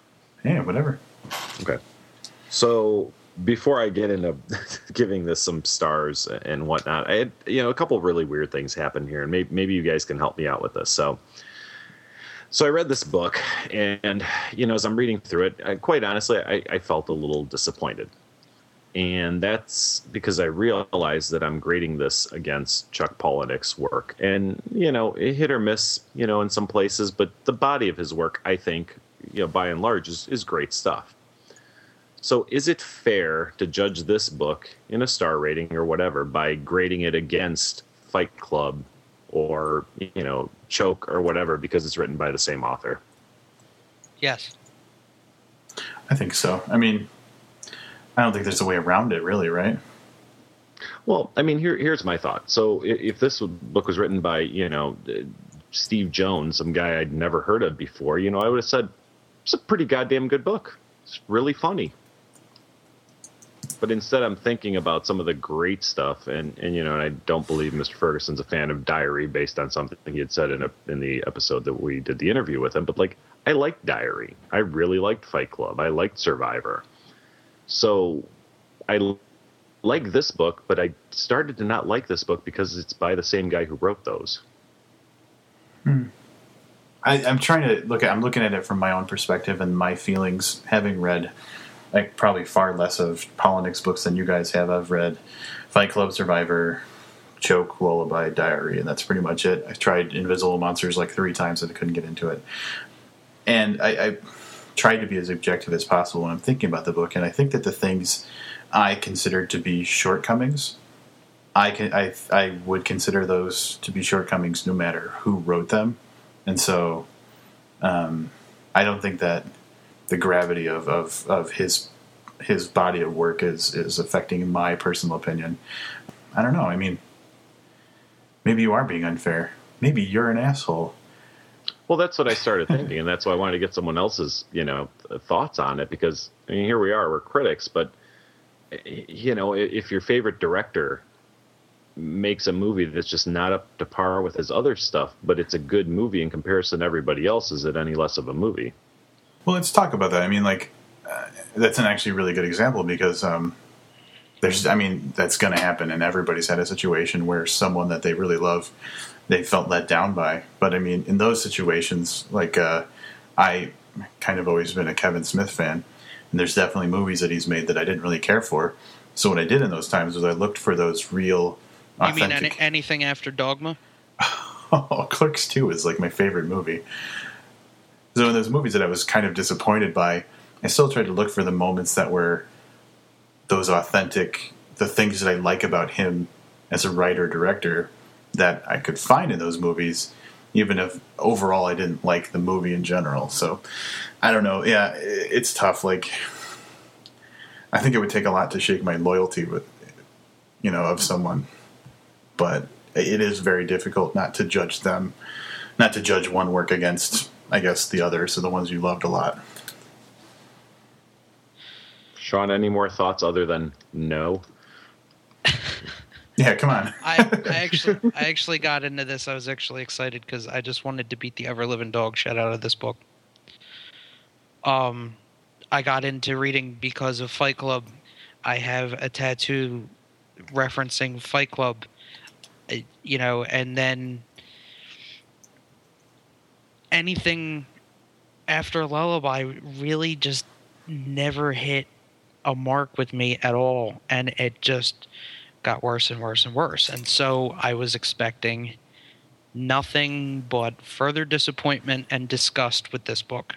[SPEAKER 3] Yeah, whatever.
[SPEAKER 2] Okay. So before I get into giving this some stars and whatnot, I had you know a couple really weird things happen here, and maybe maybe you guys can help me out with this. So. So I read this book, and you know, as I'm reading through it, I, quite honestly, I, I felt a little disappointed, and that's because I realized that I'm grading this against Chuck Palahniuk's work, and you know, it hit or miss, you know, in some places, but the body of his work, I think, you know, by and large, is, is great stuff. So, is it fair to judge this book in a star rating or whatever by grading it against Fight Club or you know Choke or whatever because it's written by the same author?
[SPEAKER 4] Yes.
[SPEAKER 3] I think so. I mean, I don't think there's a way around it, really, right?
[SPEAKER 2] Well, I mean, here here's my thought. So, if this book was written by you know uh, Steve Jones, some guy I'd never heard of before, you know, I would have said it's a pretty goddamn good book. It's really funny. But instead, I'm thinking about some of the great stuff, and, and you know, and I don't believe Mr. Ferguson's a fan of Diary based on something he had said in a in the episode that we did the interview with him. But like, I liked Diary. I really liked Fight Club. I liked Survivor. So, I like this book, but I started to not like this book because it's by the same guy who wrote those. Hmm.
[SPEAKER 3] I, I'm trying to look at. I'm looking at it from my own perspective and my feelings, having read like probably far less of Palahniuk's books than you guys have. I've read Fight Club, Survivor, Choke, Lullaby, Diary, and that's pretty much it. I tried Invisible Monsters like three times and I couldn't get into it. And I, I tried to be as objective as possible when I'm thinking about the book, and I think that the things I considered to be shortcomings, I can I I would consider those to be shortcomings no matter who wrote them, and so um, I don't think that the gravity of, of, of his his body of work is is affecting my personal opinion. I don't know. I mean, maybe you are being unfair. Maybe you're an asshole.
[SPEAKER 2] Well, that's what I started thinking, and that's why I wanted to get someone else's, you know, thoughts on it. Because I mean, here we are, we're critics, but you know, if your favorite director makes a movie that's just not up to par with his other stuff, but it's a good movie in comparison to everybody else, is it any less of a movie?
[SPEAKER 3] Well, let's talk about that. I mean, like uh, that's an actually really good example because um, there's, I mean, that's going to happen, and everybody's had a situation where someone that they really love they felt let down by. But I mean, in those situations, like uh, I kind of always been a Kevin Smith fan, and there's definitely movies that he's made that I didn't really care for. So what I did in those times was I looked for those real.
[SPEAKER 4] Authentic... You mean any, anything after Dogma?
[SPEAKER 3] oh, Clerks Two is like my favorite movie. So in those movies that I was kind of disappointed by, I still tried to look for the moments that were those authentic, the things that I like about him as a writer director that I could find in those movies, even if overall I didn't like the movie in general. So I don't know. Yeah, it's tough. Like I think it would take a lot to shake my loyalty with, you know, of someone, but it is very difficult not to judge them, not to judge one work against, I guess, the others, so the ones you loved a lot.
[SPEAKER 2] Sean, any more thoughts other than no?
[SPEAKER 3] Yeah, come on.
[SPEAKER 4] I, I, actually I actually got into this. I was actually excited because I just wanted to beat the ever living dog shit out of this book. Um, I got into reading because of Fight Club. I have a tattoo referencing Fight Club, uh, you know, and then anything after Lullaby really just never hit a mark with me at all, and it just got worse and worse and worse. And so I was expecting nothing but further disappointment and disgust with this book.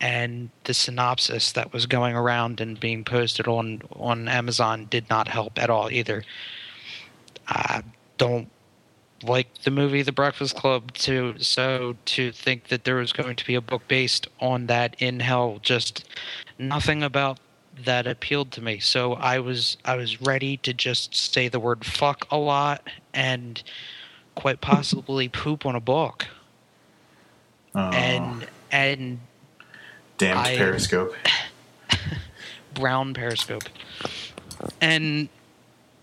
[SPEAKER 4] And the synopsis that was going around and being posted on, on Amazon did not help at all either. I don't like the movie The Breakfast Club to so to think that there was going to be a book based on that in hell just nothing about that appealed to me. So I was I was ready to just say the word fuck a lot and quite possibly poop on a book. Oh. And and
[SPEAKER 3] damned I, periscope.
[SPEAKER 4] brown periscope. And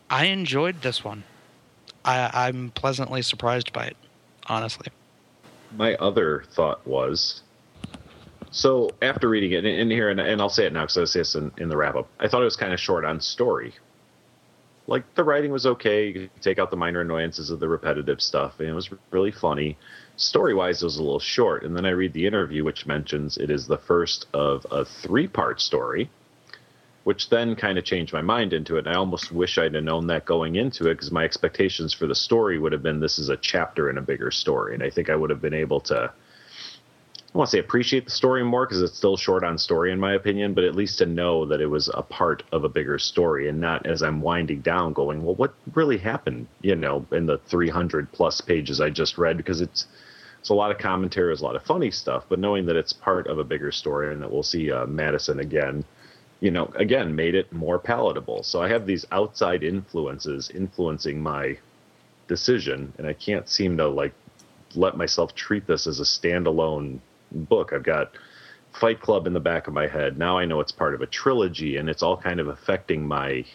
[SPEAKER 4] I enjoyed this one. I, I'm pleasantly surprised by it, honestly.
[SPEAKER 2] My other thought was so after reading it, in here, and, and I'll say it now because I say this in, in the wrap up, I thought it was kind of short on story. Like the writing was okay. You could take out the minor annoyances of the repetitive stuff, and it was really funny. Story wise, it was a little short. And then I read the interview, which mentions it is the first of a three part story, which then kind of changed my mind into it. And I almost wish I'd have known that going into it because my expectations for the story would have been this is a chapter in a bigger story. And I think I would have been able to I want to say appreciate the story more because it's still short on story in my opinion, but at least to know that it was a part of a bigger story and not as I'm winding down going, well, what really happened, you know, in the 300 plus pages I just read because it's it's a lot of commentary, it's a lot of funny stuff, but knowing that it's part of a bigger story and that we'll see uh, Madison again, you know, again made it more palatable. So I have these outside influences influencing my decision, and I can't seem to like let myself treat this as a standalone book. I've got Fight Club in the back of my head. Now I know it's part of a trilogy, and it's all kind of affecting my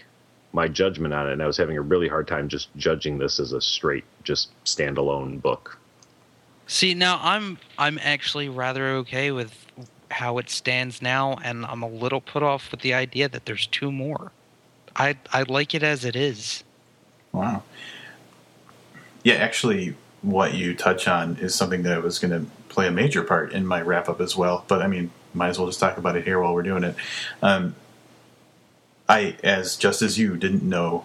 [SPEAKER 2] my judgment on it. And I was having a really hard time just judging this as a straight, just standalone book.
[SPEAKER 4] See, now I'm I'm actually rather okay with how it stands now, and I'm a little put off with the idea that there's two more. I I like it as it is.
[SPEAKER 3] Wow. Yeah, actually, what you touch on is something that was going to play a major part in my wrap up as well. But I mean, might as well just talk about it here while we're doing it. Um, I, as just as you, didn't know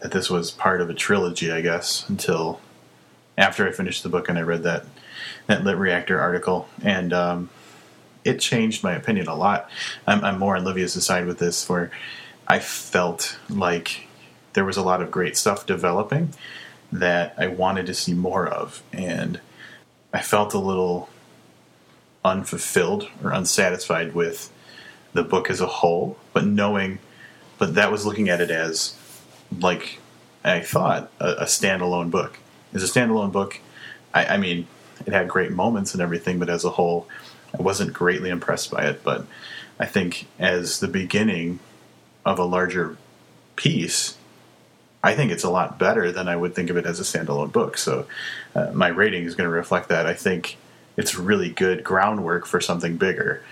[SPEAKER 3] that this was part of a trilogy. I guess until after I finished the book and I read that that LitReactor article, and um, it changed my opinion a lot. I'm, I'm more on Livia's side with this, where I felt like there was a lot of great stuff developing that I wanted to see more of, and I felt a little unfulfilled or unsatisfied with the book as a whole. But knowing, but that was looking at it as like I thought a, a standalone book. As a standalone book, I, I mean, it had great moments and everything, but as a whole, I wasn't greatly impressed by it. But I think as the beginning of a larger piece, I think it's a lot better than I would think of it as a standalone book. So uh, my rating is going to reflect that. I think it's really good groundwork for something bigger.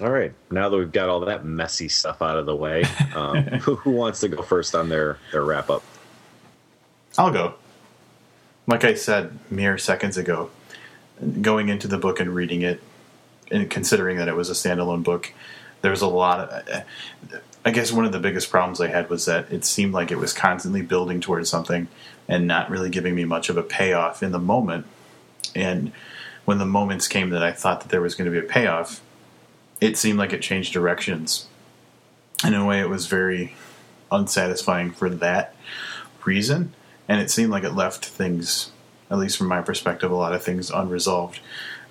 [SPEAKER 2] All right. Now that we've got all that messy stuff out of the way, um, who, who, wants to go first on their, their wrap up?
[SPEAKER 3] I'll go. like I said mere seconds ago, going into the book and reading it, and considering that it was a standalone book, there was a lot of. I guess one of the biggest problems I had was that it seemed like it was constantly building towards something and not really giving me much of a payoff in the moment. And when the moments came that I thought that there was going to be a payoff, it seemed like it changed directions. And in a way, it was very unsatisfying for that reason. And it seemed like it left things, at least from my perspective, a lot of things unresolved.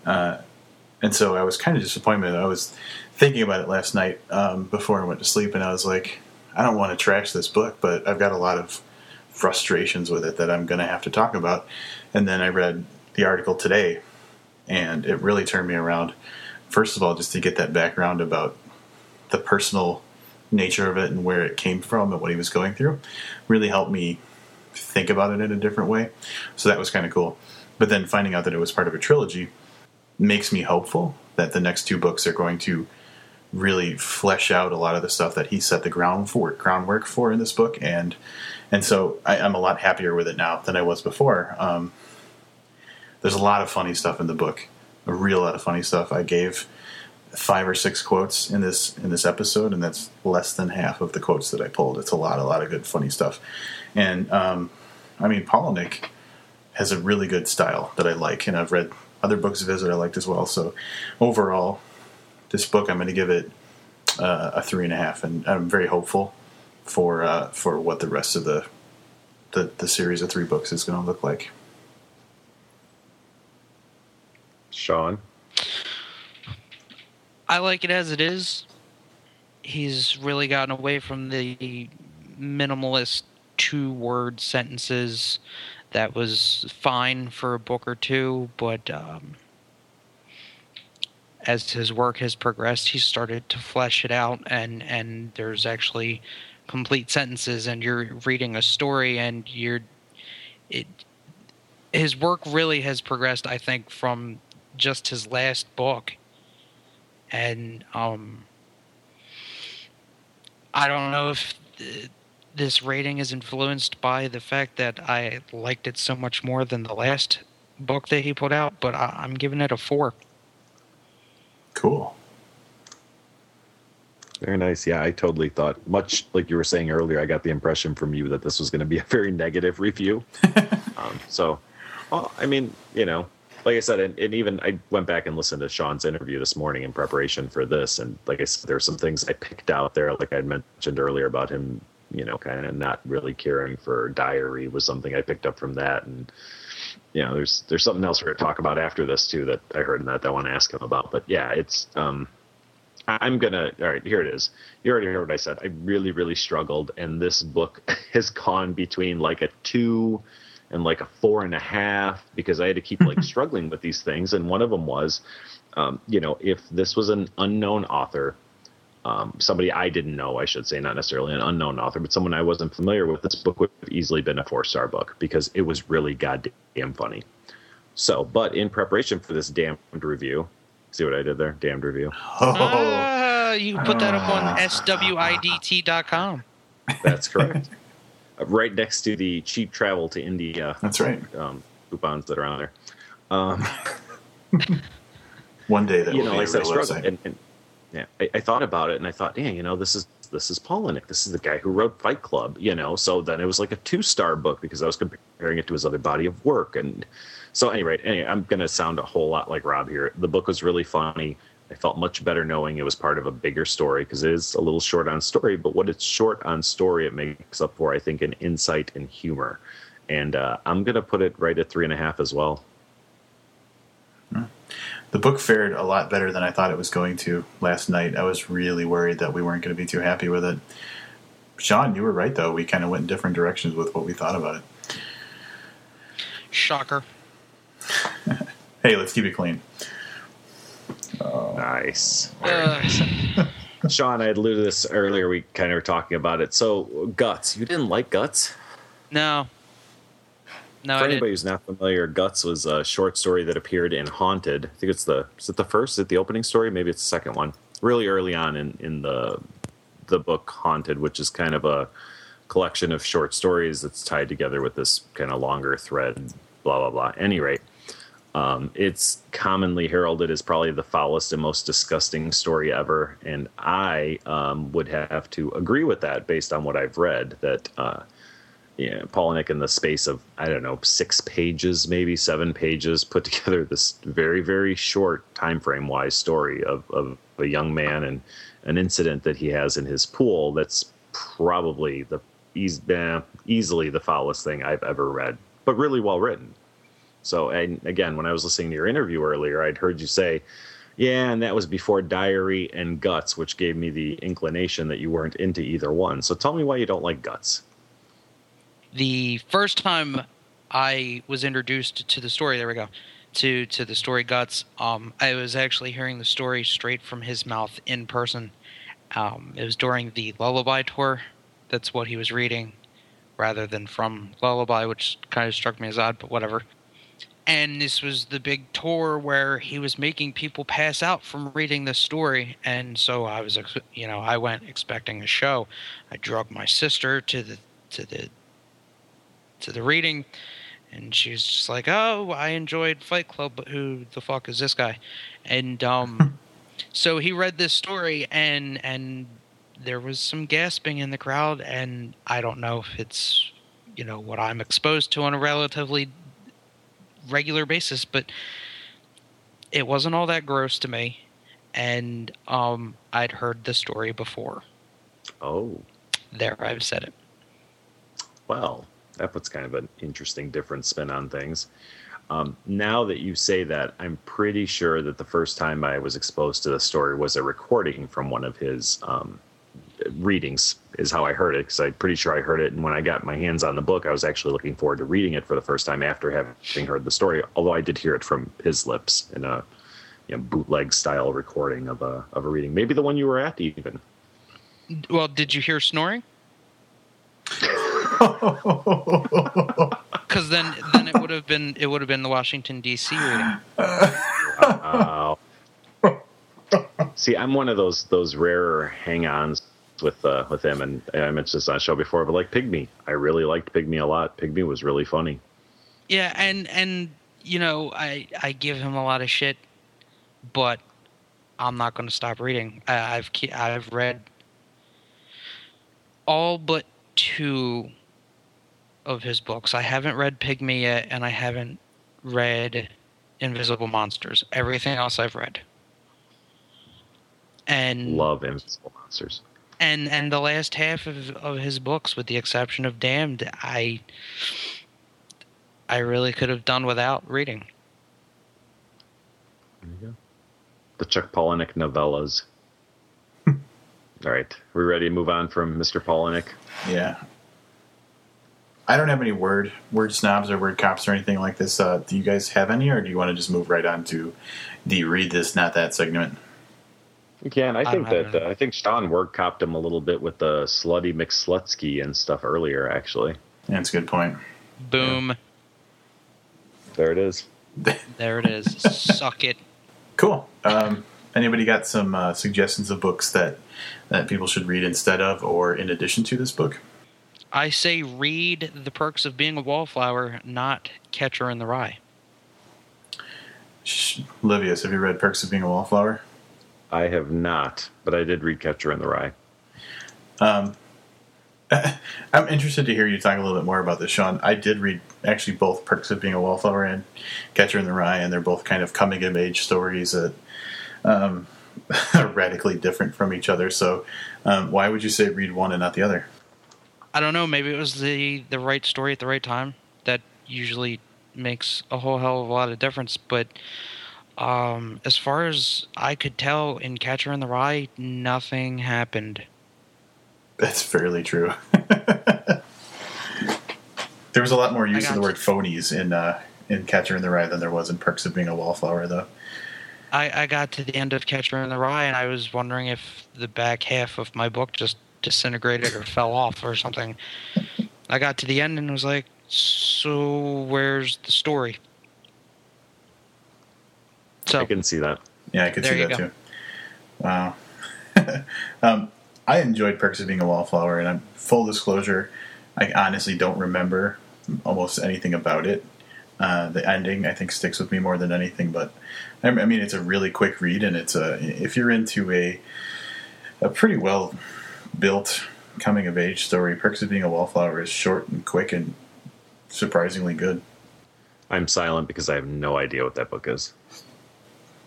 [SPEAKER 3] Uh, and so I was kind of disappointed. I was thinking about it last night um, before I went to sleep, and I was like, I don't want to trash this book, but I've got a lot of frustrations with it that I'm going to have to talk about. And then I read the article today, and it really turned me around. First of all, just to get that background about the personal nature of it and where it came from and what he was going through really helped me think about it in a different way. So that was kind of cool. But then finding out that it was part of a trilogy makes me hopeful that the next two books are going to really flesh out a lot of the stuff that he set the ground for groundwork for in this book and and so I, am a lot happier with it now than I was before. Um, there's a lot of funny stuff in the book, a real lot of funny stuff. I gave five or six quotes in this in this episode, and that's less than half of the quotes that I pulled. It's a lot, a lot of good funny stuff, and um, I mean Palahniuk has a really good style that I like, and I've read other books of his that I liked as well. So overall, this book I'm going to give it uh, a three and a half, and I'm very hopeful for uh, for what the rest of the, the the series of three books is going to look like.
[SPEAKER 2] Sean,
[SPEAKER 4] I like it as it is. He's really gotten away from the minimalist two word sentences that was fine for a book or two, but um, as his work has progressed, he started to flesh it out, and and there's actually complete sentences, and you're reading a story, and you're it. His work really has progressed, I think, from just his last book, and um, I don't know if. This rating is influenced by the fact that I liked it so much more than the last book that he put out, but I, am giving it a four.
[SPEAKER 3] Cool.
[SPEAKER 2] Very nice. Yeah, I totally thought, much like you were saying earlier, I got the impression from you that this was going to be a very negative review. um, so, well, I mean, you know, like I said, and, and, even I went back and listened to Sean's interview this morning in preparation for this. And like I said, there are some things I picked out there, like I mentioned earlier about him, you know, kind of not really caring for diary was something I picked up from that. And, you know, there's there's something else we're going to talk about after this too that I heard in that, that I want to ask him about. But yeah, it's um, I'm gonna all right. Here it is. You already heard what I said. I really, really struggled, and this book has gone between like a two and like a four and a half because I had to keep like struggling with these things. And one of them was, um, you know, if this was an unknown author, um, somebody I didn't know, I should say, not necessarily an unknown author, but someone I wasn't familiar with, this book would have easily been a four star book because it was really goddamn funny. So, but in preparation for this damned review, see what I did there? Damned review.
[SPEAKER 4] Oh. Uh, you put that up on swidt.com.
[SPEAKER 2] That's correct. right next to the cheap travel to India.
[SPEAKER 3] That's right.
[SPEAKER 2] Um, coupons that are on there. Um,
[SPEAKER 3] One day that
[SPEAKER 2] you know, like I said, struggle, and, and yeah, I, I, thought about it and I thought, dang, you know, this is this is Palahniuk. This is the guy who wrote Fight Club. You know, so then it was like a two star book because I was comparing it to his other body of work. And so, anyway, anyway, I'm going to sound a whole lot like Rob here. The book was really funny. I felt much better knowing it was part of a bigger story because it is a little short on story. But what it's short on story, it makes up for, I think, in insight and humor. And uh, I'm going to put it right at three and a half as well.
[SPEAKER 3] The book fared a lot better than I thought it was going to last night. I was really worried that we weren't going to be too happy with it. Sean, you were right though. We kind of went in different directions with what we thought about it.
[SPEAKER 4] Shocker.
[SPEAKER 3] hey, let's keep it clean.
[SPEAKER 2] Oh. Nice. Uh. Sean, I had alluded to this earlier. We kind of were talking about it. So, Guts. You didn't like Guts?
[SPEAKER 4] No. No,
[SPEAKER 2] For anybody who's not familiar, Guts was a short story that appeared in Haunted. I think it's the is it the first? Is it the opening story? Maybe it's the second one. Really early on in in the the book Haunted, which is kind of a collection of short stories that's tied together with this kind of longer thread blah blah blah. Any rate, um, it's commonly heralded as probably the foulest and most disgusting story ever, and I um, would have to agree with that based on what I've read. That uh, yeah, Palahniuk, in the space of I don't know six pages, maybe seven pages, put together this very very short time frame wise story of of a young man and an incident that he has in his pool. That's probably the eh, easily the foulest thing I've ever read, but really well written. So, and again, when I was listening to your interview earlier, I'd heard you say, yeah, and that was before Diary and Guts, which gave me the inclination that you weren't into either one. So tell me why you don't like Guts.
[SPEAKER 4] The first time I was introduced to the story, there we go, to to the story Guts, um, I was actually hearing the story straight from his mouth in person. Um, it was during the Lullaby tour. That's what he was reading, rather than from Lullaby, which kind of struck me as odd, but whatever and this was the big tour where he was making people pass out from reading the story and so i was you know i went expecting a show i drug my sister to the to the to the reading and she's just like oh i enjoyed fight club but who the fuck is this guy and um so he read this story and and there was some gasping in the crowd and i don't know if it's you know what i'm exposed to on a relatively regular basis, but it wasn't all that gross to me. And um, I'd heard the story before.
[SPEAKER 2] Oh.
[SPEAKER 4] There, I've said it.
[SPEAKER 2] Well, that puts kind of an interesting different spin on things. Um, now that you say that, I'm pretty sure that the first time I was exposed to the story was a recording from one of his um, readings is how I heard it because I'm pretty sure I heard it. And when I got my hands on the book, I was actually looking forward to reading it for the first time after having heard the story. Although I did hear it from his lips in a you know, bootleg style recording of a of a reading, maybe the one you were at even.
[SPEAKER 4] Well, did you hear snoring? Because then, then it would have been it would have been the Washington D.C. reading.
[SPEAKER 2] Wow. See, I'm one of those those rarer hang-ons with uh, with him, and I mentioned this on a show before, but like Pygmy, I really liked Pygmy a lot. Pygmy was really funny.
[SPEAKER 4] Yeah, and and you know, I I give him a lot of shit, but I'm not going to stop reading. I, I've I've read all but two of his books. I haven't read Pygmy yet, and I haven't read Invisible Monsters. Everything else I've read. And
[SPEAKER 2] love Invisible Monsters
[SPEAKER 4] and and the last half of, of his books, with the exception of Damned, I I really could have done without reading.
[SPEAKER 2] There you go. The Chuck Palahniuk novellas. All right, we're ready to move on from Mr. Palahniuk.
[SPEAKER 3] Yeah. I don't have any word word snobs or word cops or anything like this. Uh, do you guys have any, or do you want to just move right on to the read this, not that segment?
[SPEAKER 2] You can. I think I that uh, I think Sean work copped him a little bit with the slutty McSlutsky and stuff earlier. Actually,
[SPEAKER 3] that's a good point.
[SPEAKER 4] Boom. Yeah.
[SPEAKER 2] There it is.
[SPEAKER 4] there it is. Suck it.
[SPEAKER 3] Cool. Um, anybody got some uh, suggestions of books that that people should read instead of or in addition to this book?
[SPEAKER 4] I say read The Perks of Being a Wallflower, not Catcher in the Rye.
[SPEAKER 3] Livius, have you read Perks of Being a Wallflower?
[SPEAKER 2] I have not, but I did read Catcher in the Rye.
[SPEAKER 3] Um, I'm interested to hear you talk a little bit more about this, Sean. I did read actually both Perks of Being a Wallflower and Catcher in the Rye, and they're both kind of coming of age stories that um, are radically different from each other. So, um, why would you say read one and not the other?
[SPEAKER 4] I don't know. Maybe it was the the right story at the right time. That usually makes a whole hell of a lot of difference. But um, as far as I could tell in Catcher in the Rye, nothing happened.
[SPEAKER 3] That's fairly true. there was a lot more use of the word phonies in uh, in Catcher in the Rye than there was in Perks of Being a Wallflower, though.
[SPEAKER 4] I, I got to the end of Catcher in the Rye, and I was wondering if the back half of my book just disintegrated or fell off or something. I got to the end and was like, "So where's the story?"
[SPEAKER 2] So I can see that.
[SPEAKER 3] Yeah, I could see that go. too. Wow. um, I enjoyed Perks of Being a Wallflower, and I'm full disclosure, I honestly don't remember almost anything about it. Uh, the ending, I think, sticks with me more than anything. But I mean, it's a really quick read, and it's a if you're into a a pretty well built coming of age story. Perks of Being a Wallflower is short and quick and surprisingly good.
[SPEAKER 2] I'm silent because I have no idea what that book is.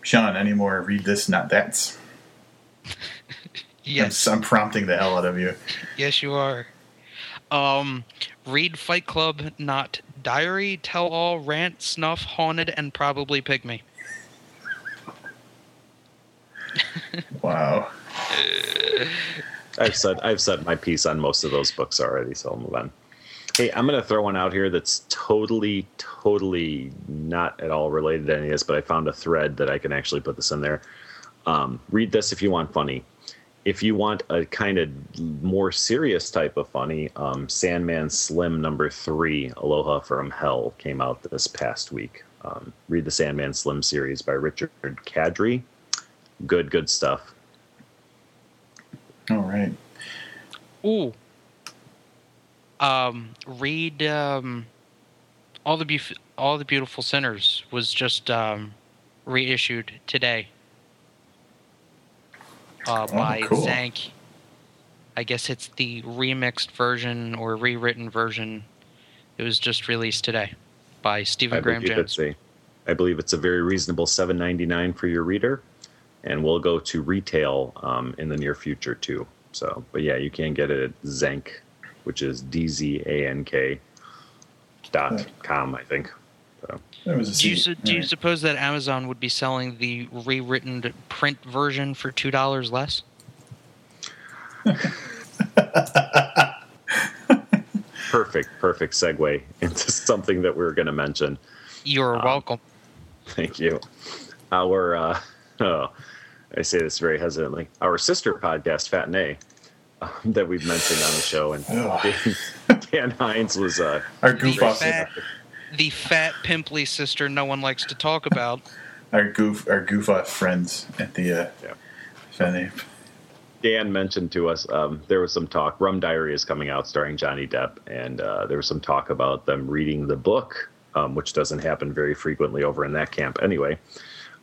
[SPEAKER 3] Sean, any more read this, not that's?
[SPEAKER 4] yes.
[SPEAKER 3] I'm, I'm, prompting the hell out of you.
[SPEAKER 4] Yes, you are. Um, read Fight Club, not Diary, Tell All, Rant, Snuff, Haunted, and probably Pygmy.
[SPEAKER 3] wow.
[SPEAKER 2] I've said I've said my piece on most of those books already, so I'll move on. Hey, I'm going to throw one out here that's totally, totally not at all related to any of this, but I found a thread that I can actually put this in there. Um, read this if you want funny. If you want a kind of more serious type of funny, um, Sandman Slim number three, Aloha from Hell, came out this past week. Um, read the Sandman Slim series by Richard Kadrey. Good, good stuff.
[SPEAKER 3] All right.
[SPEAKER 4] Ooh, um, read um, all the Bef- all the beautiful sinners was just um, reissued today uh, oh, by cool. Dzanc. I guess it's the remixed version or rewritten version. It was just released today by Stephen I Graham Jones.
[SPEAKER 2] A, I believe it's a very reasonable seven ninety nine for your reader, and we'll go to retail um, in the near future too. So, but yeah, you can get it at Dzanc which is dzanc dot com, I think. So.
[SPEAKER 4] do you, su- do you suppose that Amazon would be selling the rewritten print version for two dollars less?
[SPEAKER 2] perfect, perfect segue into something that we are going to mention.
[SPEAKER 4] You're um, welcome.
[SPEAKER 2] Thank you. Our, uh, oh, I say this very hesitantly. Our sister podcast, Fat and A, um, that we've mentioned on the show, and Dan, Dan Hines was uh,
[SPEAKER 3] our goof
[SPEAKER 4] the fat, the fat pimply sister no one likes to talk about.
[SPEAKER 3] our goof, our goof off friends at the uh, yeah.
[SPEAKER 2] Dan mentioned to us um, there was some talk. Rum Diary is coming out, starring Johnny Depp, and uh, there was some talk about them reading the book, um, which doesn't happen very frequently over in that camp anyway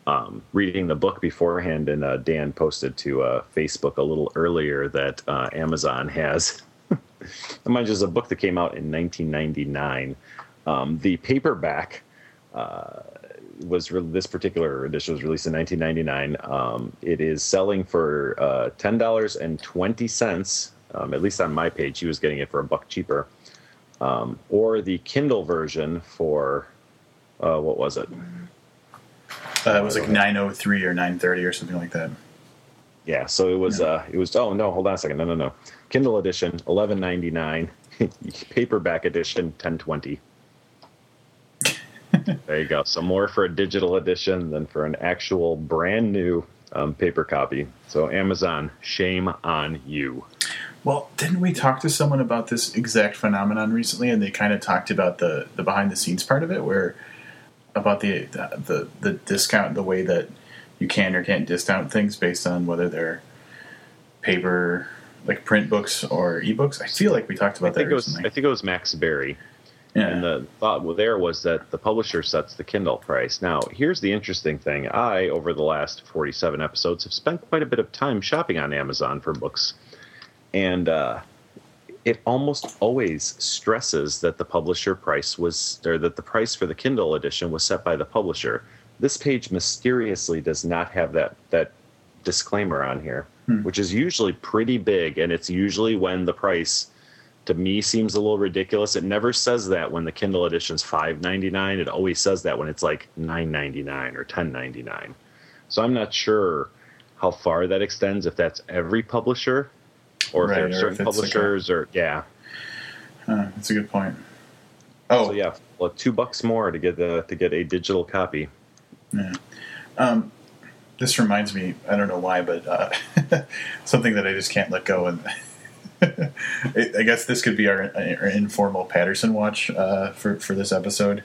[SPEAKER 2] um, reading the book beforehand, and uh, Dan posted to uh, Facebook a little earlier that uh, Amazon has. mind you, is a book that came out in 1999. Um, the paperback uh, was re- this particular edition was released in 1999. Um, it is selling for uh, ten dollars and twenty cents. Um, at least on my page, he was getting it for a buck cheaper. Um, or the Kindle version for uh, what was it?
[SPEAKER 3] Uh, it was like 903 or 930 or something like that.
[SPEAKER 2] Yeah, so it was. Yeah. Uh, it was. Oh no, hold on a second. No, no, no. Kindle edition, 1199. Paperback edition, 1020. there you go. So more for a digital edition than for an actual brand new um, paper copy. So Amazon, shame on you.
[SPEAKER 3] Well, didn't we talk to someone about this exact phenomenon recently? And they kind of talked about the the behind the scenes part of it, where about the, the the discount, the way that you can or can't discount things based on whether they're paper, like print books or ebooks. I feel like we talked about
[SPEAKER 2] that
[SPEAKER 3] recently.
[SPEAKER 2] Was, I think it was Max Barry. Yeah. And the thought there was that the publisher sets the Kindle price. Now, here's the interesting thing. I, over the last 47 episodes, have spent quite a bit of time shopping on Amazon for books. And uh, it almost always stresses that the publisher price was, or that the price for the Kindle edition was set by the publisher. This page mysteriously does not have that that disclaimer on here, hmm. which is usually pretty big, and it's usually when the price to me seems a little ridiculous. It never says that when the Kindle edition is five ninety nine. It always says that when it's like nine ninety nine or ten ninety nine. So I'm not sure how far that extends. If that's every publisher, or right, if certain publishers, or yeah.
[SPEAKER 3] Huh, that's a good point. Oh,
[SPEAKER 2] so yeah, well, two bucks more to get the to get a digital copy.
[SPEAKER 3] Yeah. Um, this reminds me. I don't know why, but uh, something that I just can't let go. And I guess this could be our, our informal Patterson watch uh, for for this episode.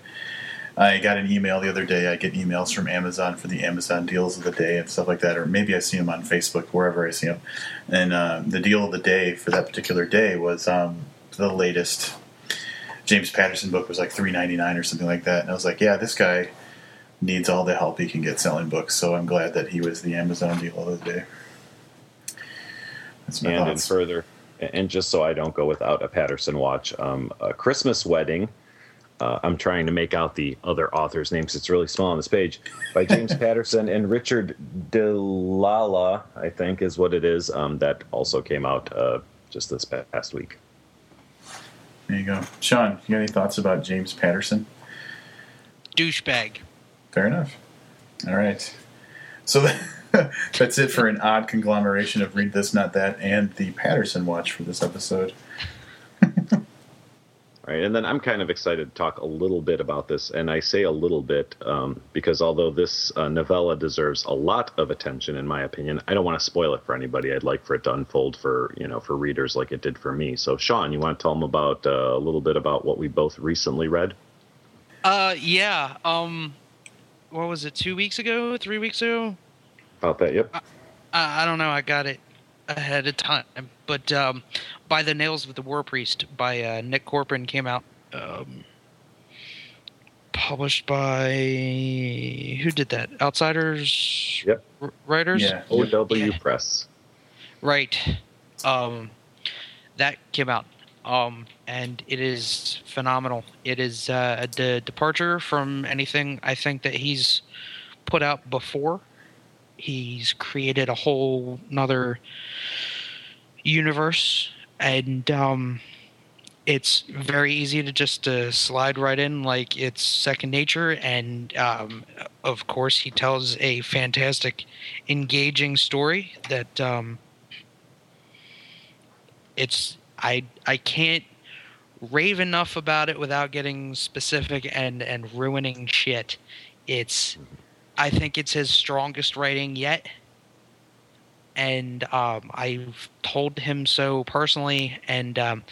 [SPEAKER 3] I got an email the other day. I get emails from Amazon for the Amazon deals of the day and stuff like that, or maybe I see them on Facebook, wherever I see them. And uh, the deal of the day for that particular day was um, the latest James Patterson book was like three ninety nine or something like that, and I was like, yeah, this guy needs all the help he can get selling books. So I'm glad that he was the Amazon deal of the day.
[SPEAKER 2] That's my and thoughts. further, and just so I don't go without a Patterson watch, um, a Christmas Wedding. Uh, I'm trying to make out the other author's names. It's really small on this page. By James Patterson and Richard DiLallo, I think is what it is. Um, that also came out uh, just this past week.
[SPEAKER 3] There you go, Sean. You got any thoughts about James Patterson?
[SPEAKER 4] Douchebag.
[SPEAKER 3] Fair enough. All right. So that's it for an odd conglomeration of Read This, Not That, and the Patterson Watch for this episode.
[SPEAKER 2] Right, and then I'm kind of excited to talk a little bit about this, and I say a little bit um, because although this uh, novella deserves a lot of attention, in my opinion, I don't want to spoil it for anybody. I'd like for it to unfold for you know for readers like it did for me. So, Sean, you want to tell them about uh, a little bit about what we both recently read?
[SPEAKER 4] Uh, yeah. Um, what was it? Two weeks ago? Three weeks ago?
[SPEAKER 2] About that, yep.
[SPEAKER 4] I, I don't know. I got it ahead of time, but um, by the nails of the war priest by uh, Nik Korpon came out. Um, published by who did that? Outsiders.
[SPEAKER 2] Yep.
[SPEAKER 4] R- writers.
[SPEAKER 2] Yeah. OW yeah. Press.
[SPEAKER 4] Right. Um, that came out um, and it is phenomenal. It is uh, a de- departure from anything I think that he's put out before. He's created a whole another universe, and um, it's very easy to just uh, slide right in like it's second nature. And um, of course, he tells a fantastic, engaging story that um, it's I I can't rave enough about it without getting specific and and ruining shit. It's I think it's his strongest writing yet. And um, I've told him so personally, and um,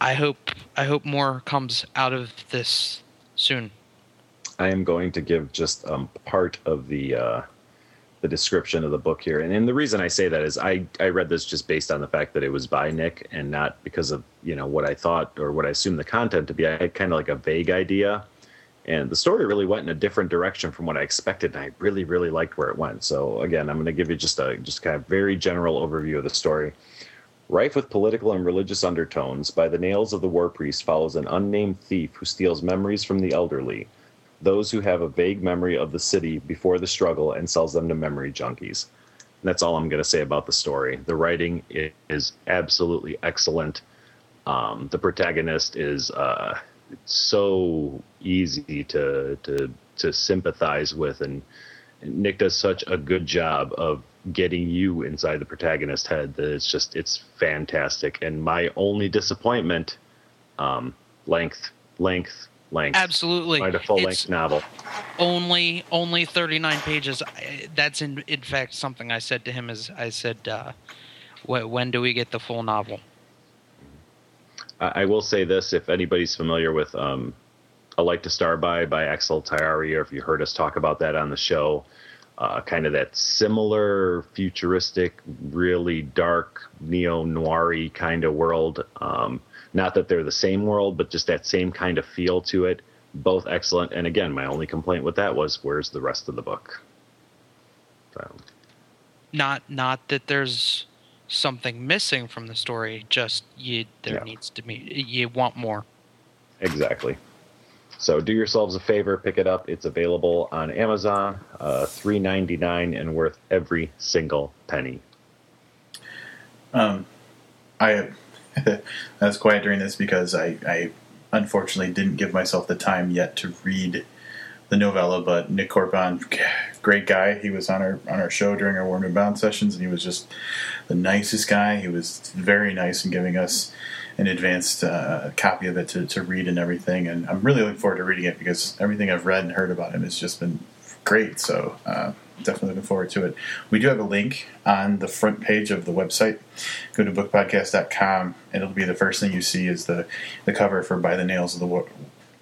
[SPEAKER 4] I hope I hope more comes out of this soon.
[SPEAKER 2] I am going to give just um, part of the uh, the description of the book here. And, and the reason I say that is I, I read this just based on the fact that it was by Nick and not because of, you know, what I thought or what I assumed the content to be. I had kind of like a vague idea. And the story really went in a different direction from what I expected. And I really, really liked where it went. So again, I'm going to give you just a just kind of very general overview of the story. Rife with political and religious undertones, By the Nails of the War Priest follows an unnamed thief who steals memories from the elderly those who have a vague memory of the city before the struggle and sells them to memory junkies. And that's all I'm going to say about the story. The writing is absolutely excellent. Um, the protagonist is uh, so easy to to to sympathize with, and Nick does such a good job of getting you inside the protagonist's head that it's just it's fantastic. And my only disappointment, um, length, length, length.
[SPEAKER 4] Absolutely,
[SPEAKER 2] a full length novel.
[SPEAKER 4] Only only thirty nine pages. That's in in fact something I said to him. Is I said, uh, when do we get the full novel?
[SPEAKER 2] I will say this: if anybody's familiar with um, "A Light to Star By" by Axel Taiari, or if you heard us talk about that on the show, uh, kind of that similar futuristic, really dark neo noir kind of world. Um, not that they're the same world, but just that same kind of feel to it. Both excellent. And again, my only complaint with that was where's the rest of the book?
[SPEAKER 4] So. Not not that there's something missing from the story. Just you there yeah. needs to be you want more.
[SPEAKER 2] Exactly. So do yourselves a favor, pick it up. It's available on Amazon, uh, three ninety nine, and worth every single penny.
[SPEAKER 3] Um, I I was quiet during this because I, I unfortunately didn't give myself the time yet to read the novella. But Nik Korpon, great guy. He was on our on our show during our Warm and Bound sessions, and he was just the nicest guy. He was very nice in giving us an advanced uh, copy of it to, to read and everything. And I'm really looking forward to reading it because everything I've read and heard about him has just been great. So uh, definitely looking forward to it. We do have a link on the front page of the website. Go to bookpodcast.com, and it'll be the first thing you see is the the cover for "By the Nails of the War."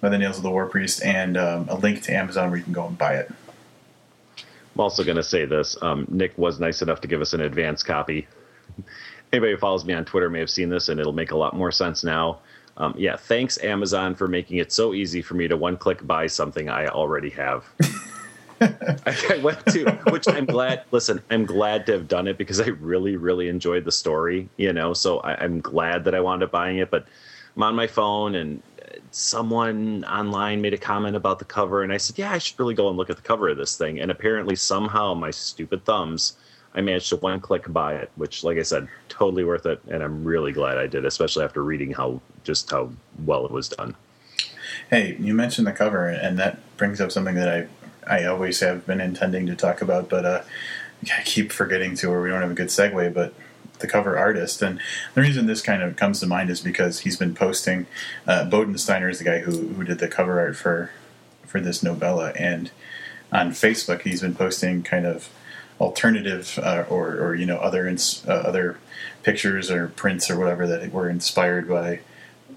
[SPEAKER 3] By the Nails of the War Priest, and um, a link to Amazon where you can go and buy it.
[SPEAKER 2] I'm also going to say this. Um, Nick was nice enough to give us an advance copy. Anybody who follows me on Twitter may have seen this, and it'll make a lot more sense now. Um, yeah, thanks Amazon for making it so easy for me to one click buy something I already have. I went to, which I'm glad. Listen, I'm glad to have done it because I really, really enjoyed the story. You know, so I, am glad that I wound up buying it. But I'm on my phone, and someone online made a comment about the cover, and I said, "Yeah, I should really go and look at the cover of this thing." And apparently, somehow, my stupid thumbs I managed to one click buy it, which, like I said, totally worth it, and I'm really glad I did, especially after reading how just how well it was done.
[SPEAKER 3] Hey, you mentioned the cover, and that brings up something that I I always have been intending to talk about, but uh, I keep forgetting to, or we don't have a good segue. But the cover artist, and the reason this kind of comes to mind is because he's been posting. Uh, Bodensteiner is the guy who who did the cover art for for this novella, and on Facebook he's been posting kind of alternative uh, or, or you know other ins- uh, other pictures or prints or whatever that were inspired by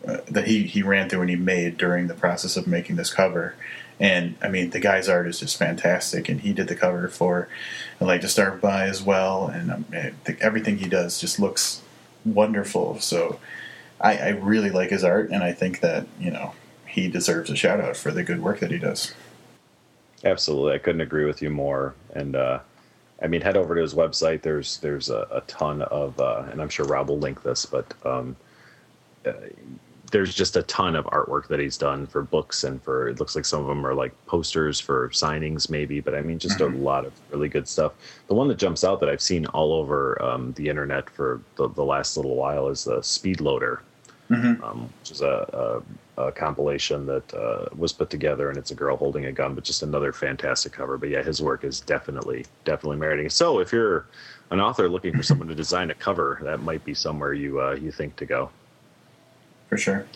[SPEAKER 3] uh, that he he ran through and he made during the process of making this cover. And I mean, the guy's art is just fantastic, and he did the cover for Like to Start By as well, and um, everything he does just looks wonderful. So I, I really like his art, and I think that you know he deserves a shout out for the good work that he does.
[SPEAKER 2] Absolutely, I couldn't agree with you more. And uh, I mean, head over to his website. There's there's a, a ton of, uh, and I'm sure Rob will link this, but um, uh, there's just a ton of artwork that he's done for books and for it looks like some of them are like posters for signings maybe, but I mean just mm-hmm. a lot of really good stuff. The one that jumps out that I've seen all over um, the internet for the, the, last little while is the Speed Loader, mm-hmm. um, which is a, a uh, compilation that uh, was put together, and it's a girl holding a gun, but just another fantastic cover. But yeah, his work is definitely definitely meriting. So if you're an author looking for someone to design a cover, that might be somewhere you uh, you think to go.
[SPEAKER 3] For sure.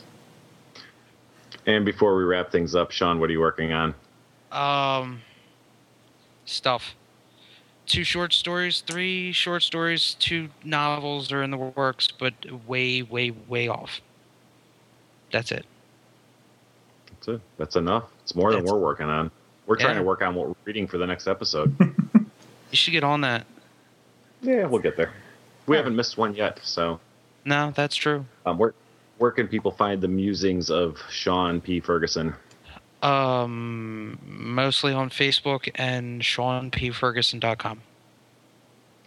[SPEAKER 2] And before we wrap things up, Sean, what are you working on?
[SPEAKER 4] Um, stuff. Two short stories, three short stories, two novels are in the works, but way, way, way off. That's it.
[SPEAKER 2] That's it. That's enough. It's more than we're working on. We're trying to work on what we're reading for the next episode.
[SPEAKER 4] you should get on that.
[SPEAKER 2] Yeah, we'll get there. We haven't missed one yet, so.
[SPEAKER 4] No, that's true.
[SPEAKER 2] Um, where where can people find the musings of Sean P. Ferguson?
[SPEAKER 4] Um, mostly on Facebook and SeanPFerguson.com.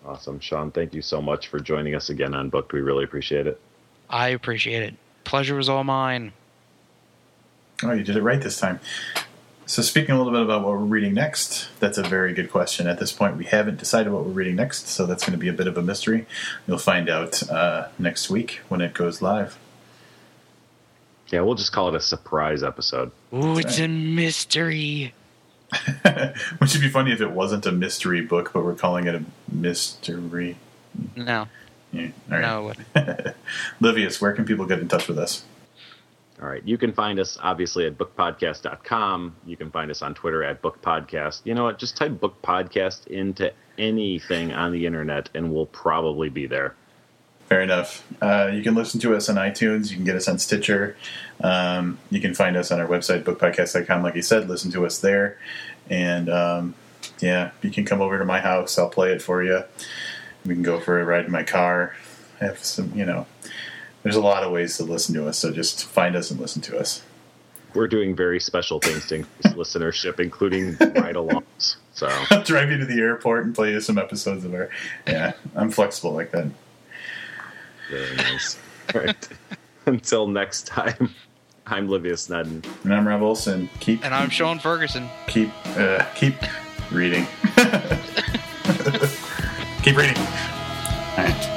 [SPEAKER 2] Awesome, Sean. Thank you so much for joining us again on Booked. We really appreciate it.
[SPEAKER 4] I appreciate it. Pleasure was all mine.
[SPEAKER 3] Oh, you did it right this time. So, speaking a little bit about what we're reading next, that's a very good question. At this point, we haven't decided what we're reading next, so that's going to be a bit of a mystery. You'll find out uh, next week when it goes live.
[SPEAKER 2] Yeah, we'll just call it a surprise episode.
[SPEAKER 4] Ooh, it's a mystery.
[SPEAKER 3] Which would be funny if it wasn't a mystery book, but we're calling it a mystery.
[SPEAKER 4] No.
[SPEAKER 3] Yeah, all right. No. Livius, where can people get in touch with us?
[SPEAKER 2] All right. You can find us obviously at bookpodcast.com. You can find us on Twitter at bookpodcast. You know what? Just type book podcast into anything on the internet and we'll probably be there.
[SPEAKER 3] Fair enough. Uh, you can listen to us on iTunes. You can get us on Stitcher. Um, you can find us on our website, bookpodcast.com. Like you said, listen to us there. And um, yeah, you can come over to my house. I'll play it for you. We can go for a ride in my car. Have some, you know, there's a lot of ways to listen to us, so just find us and listen to us.
[SPEAKER 2] We're doing very special things to increase listenership, including ride alongs. So
[SPEAKER 3] I'll drive you to the airport and play you some episodes of our. Yeah, I'm flexible like that.
[SPEAKER 2] Very nice. All right. Until next time, I'm Livia Nedin.
[SPEAKER 3] And I'm Rob Olson. Keep
[SPEAKER 4] and I'm Sean Ferguson.
[SPEAKER 3] Keep uh, keep reading. keep reading. All right.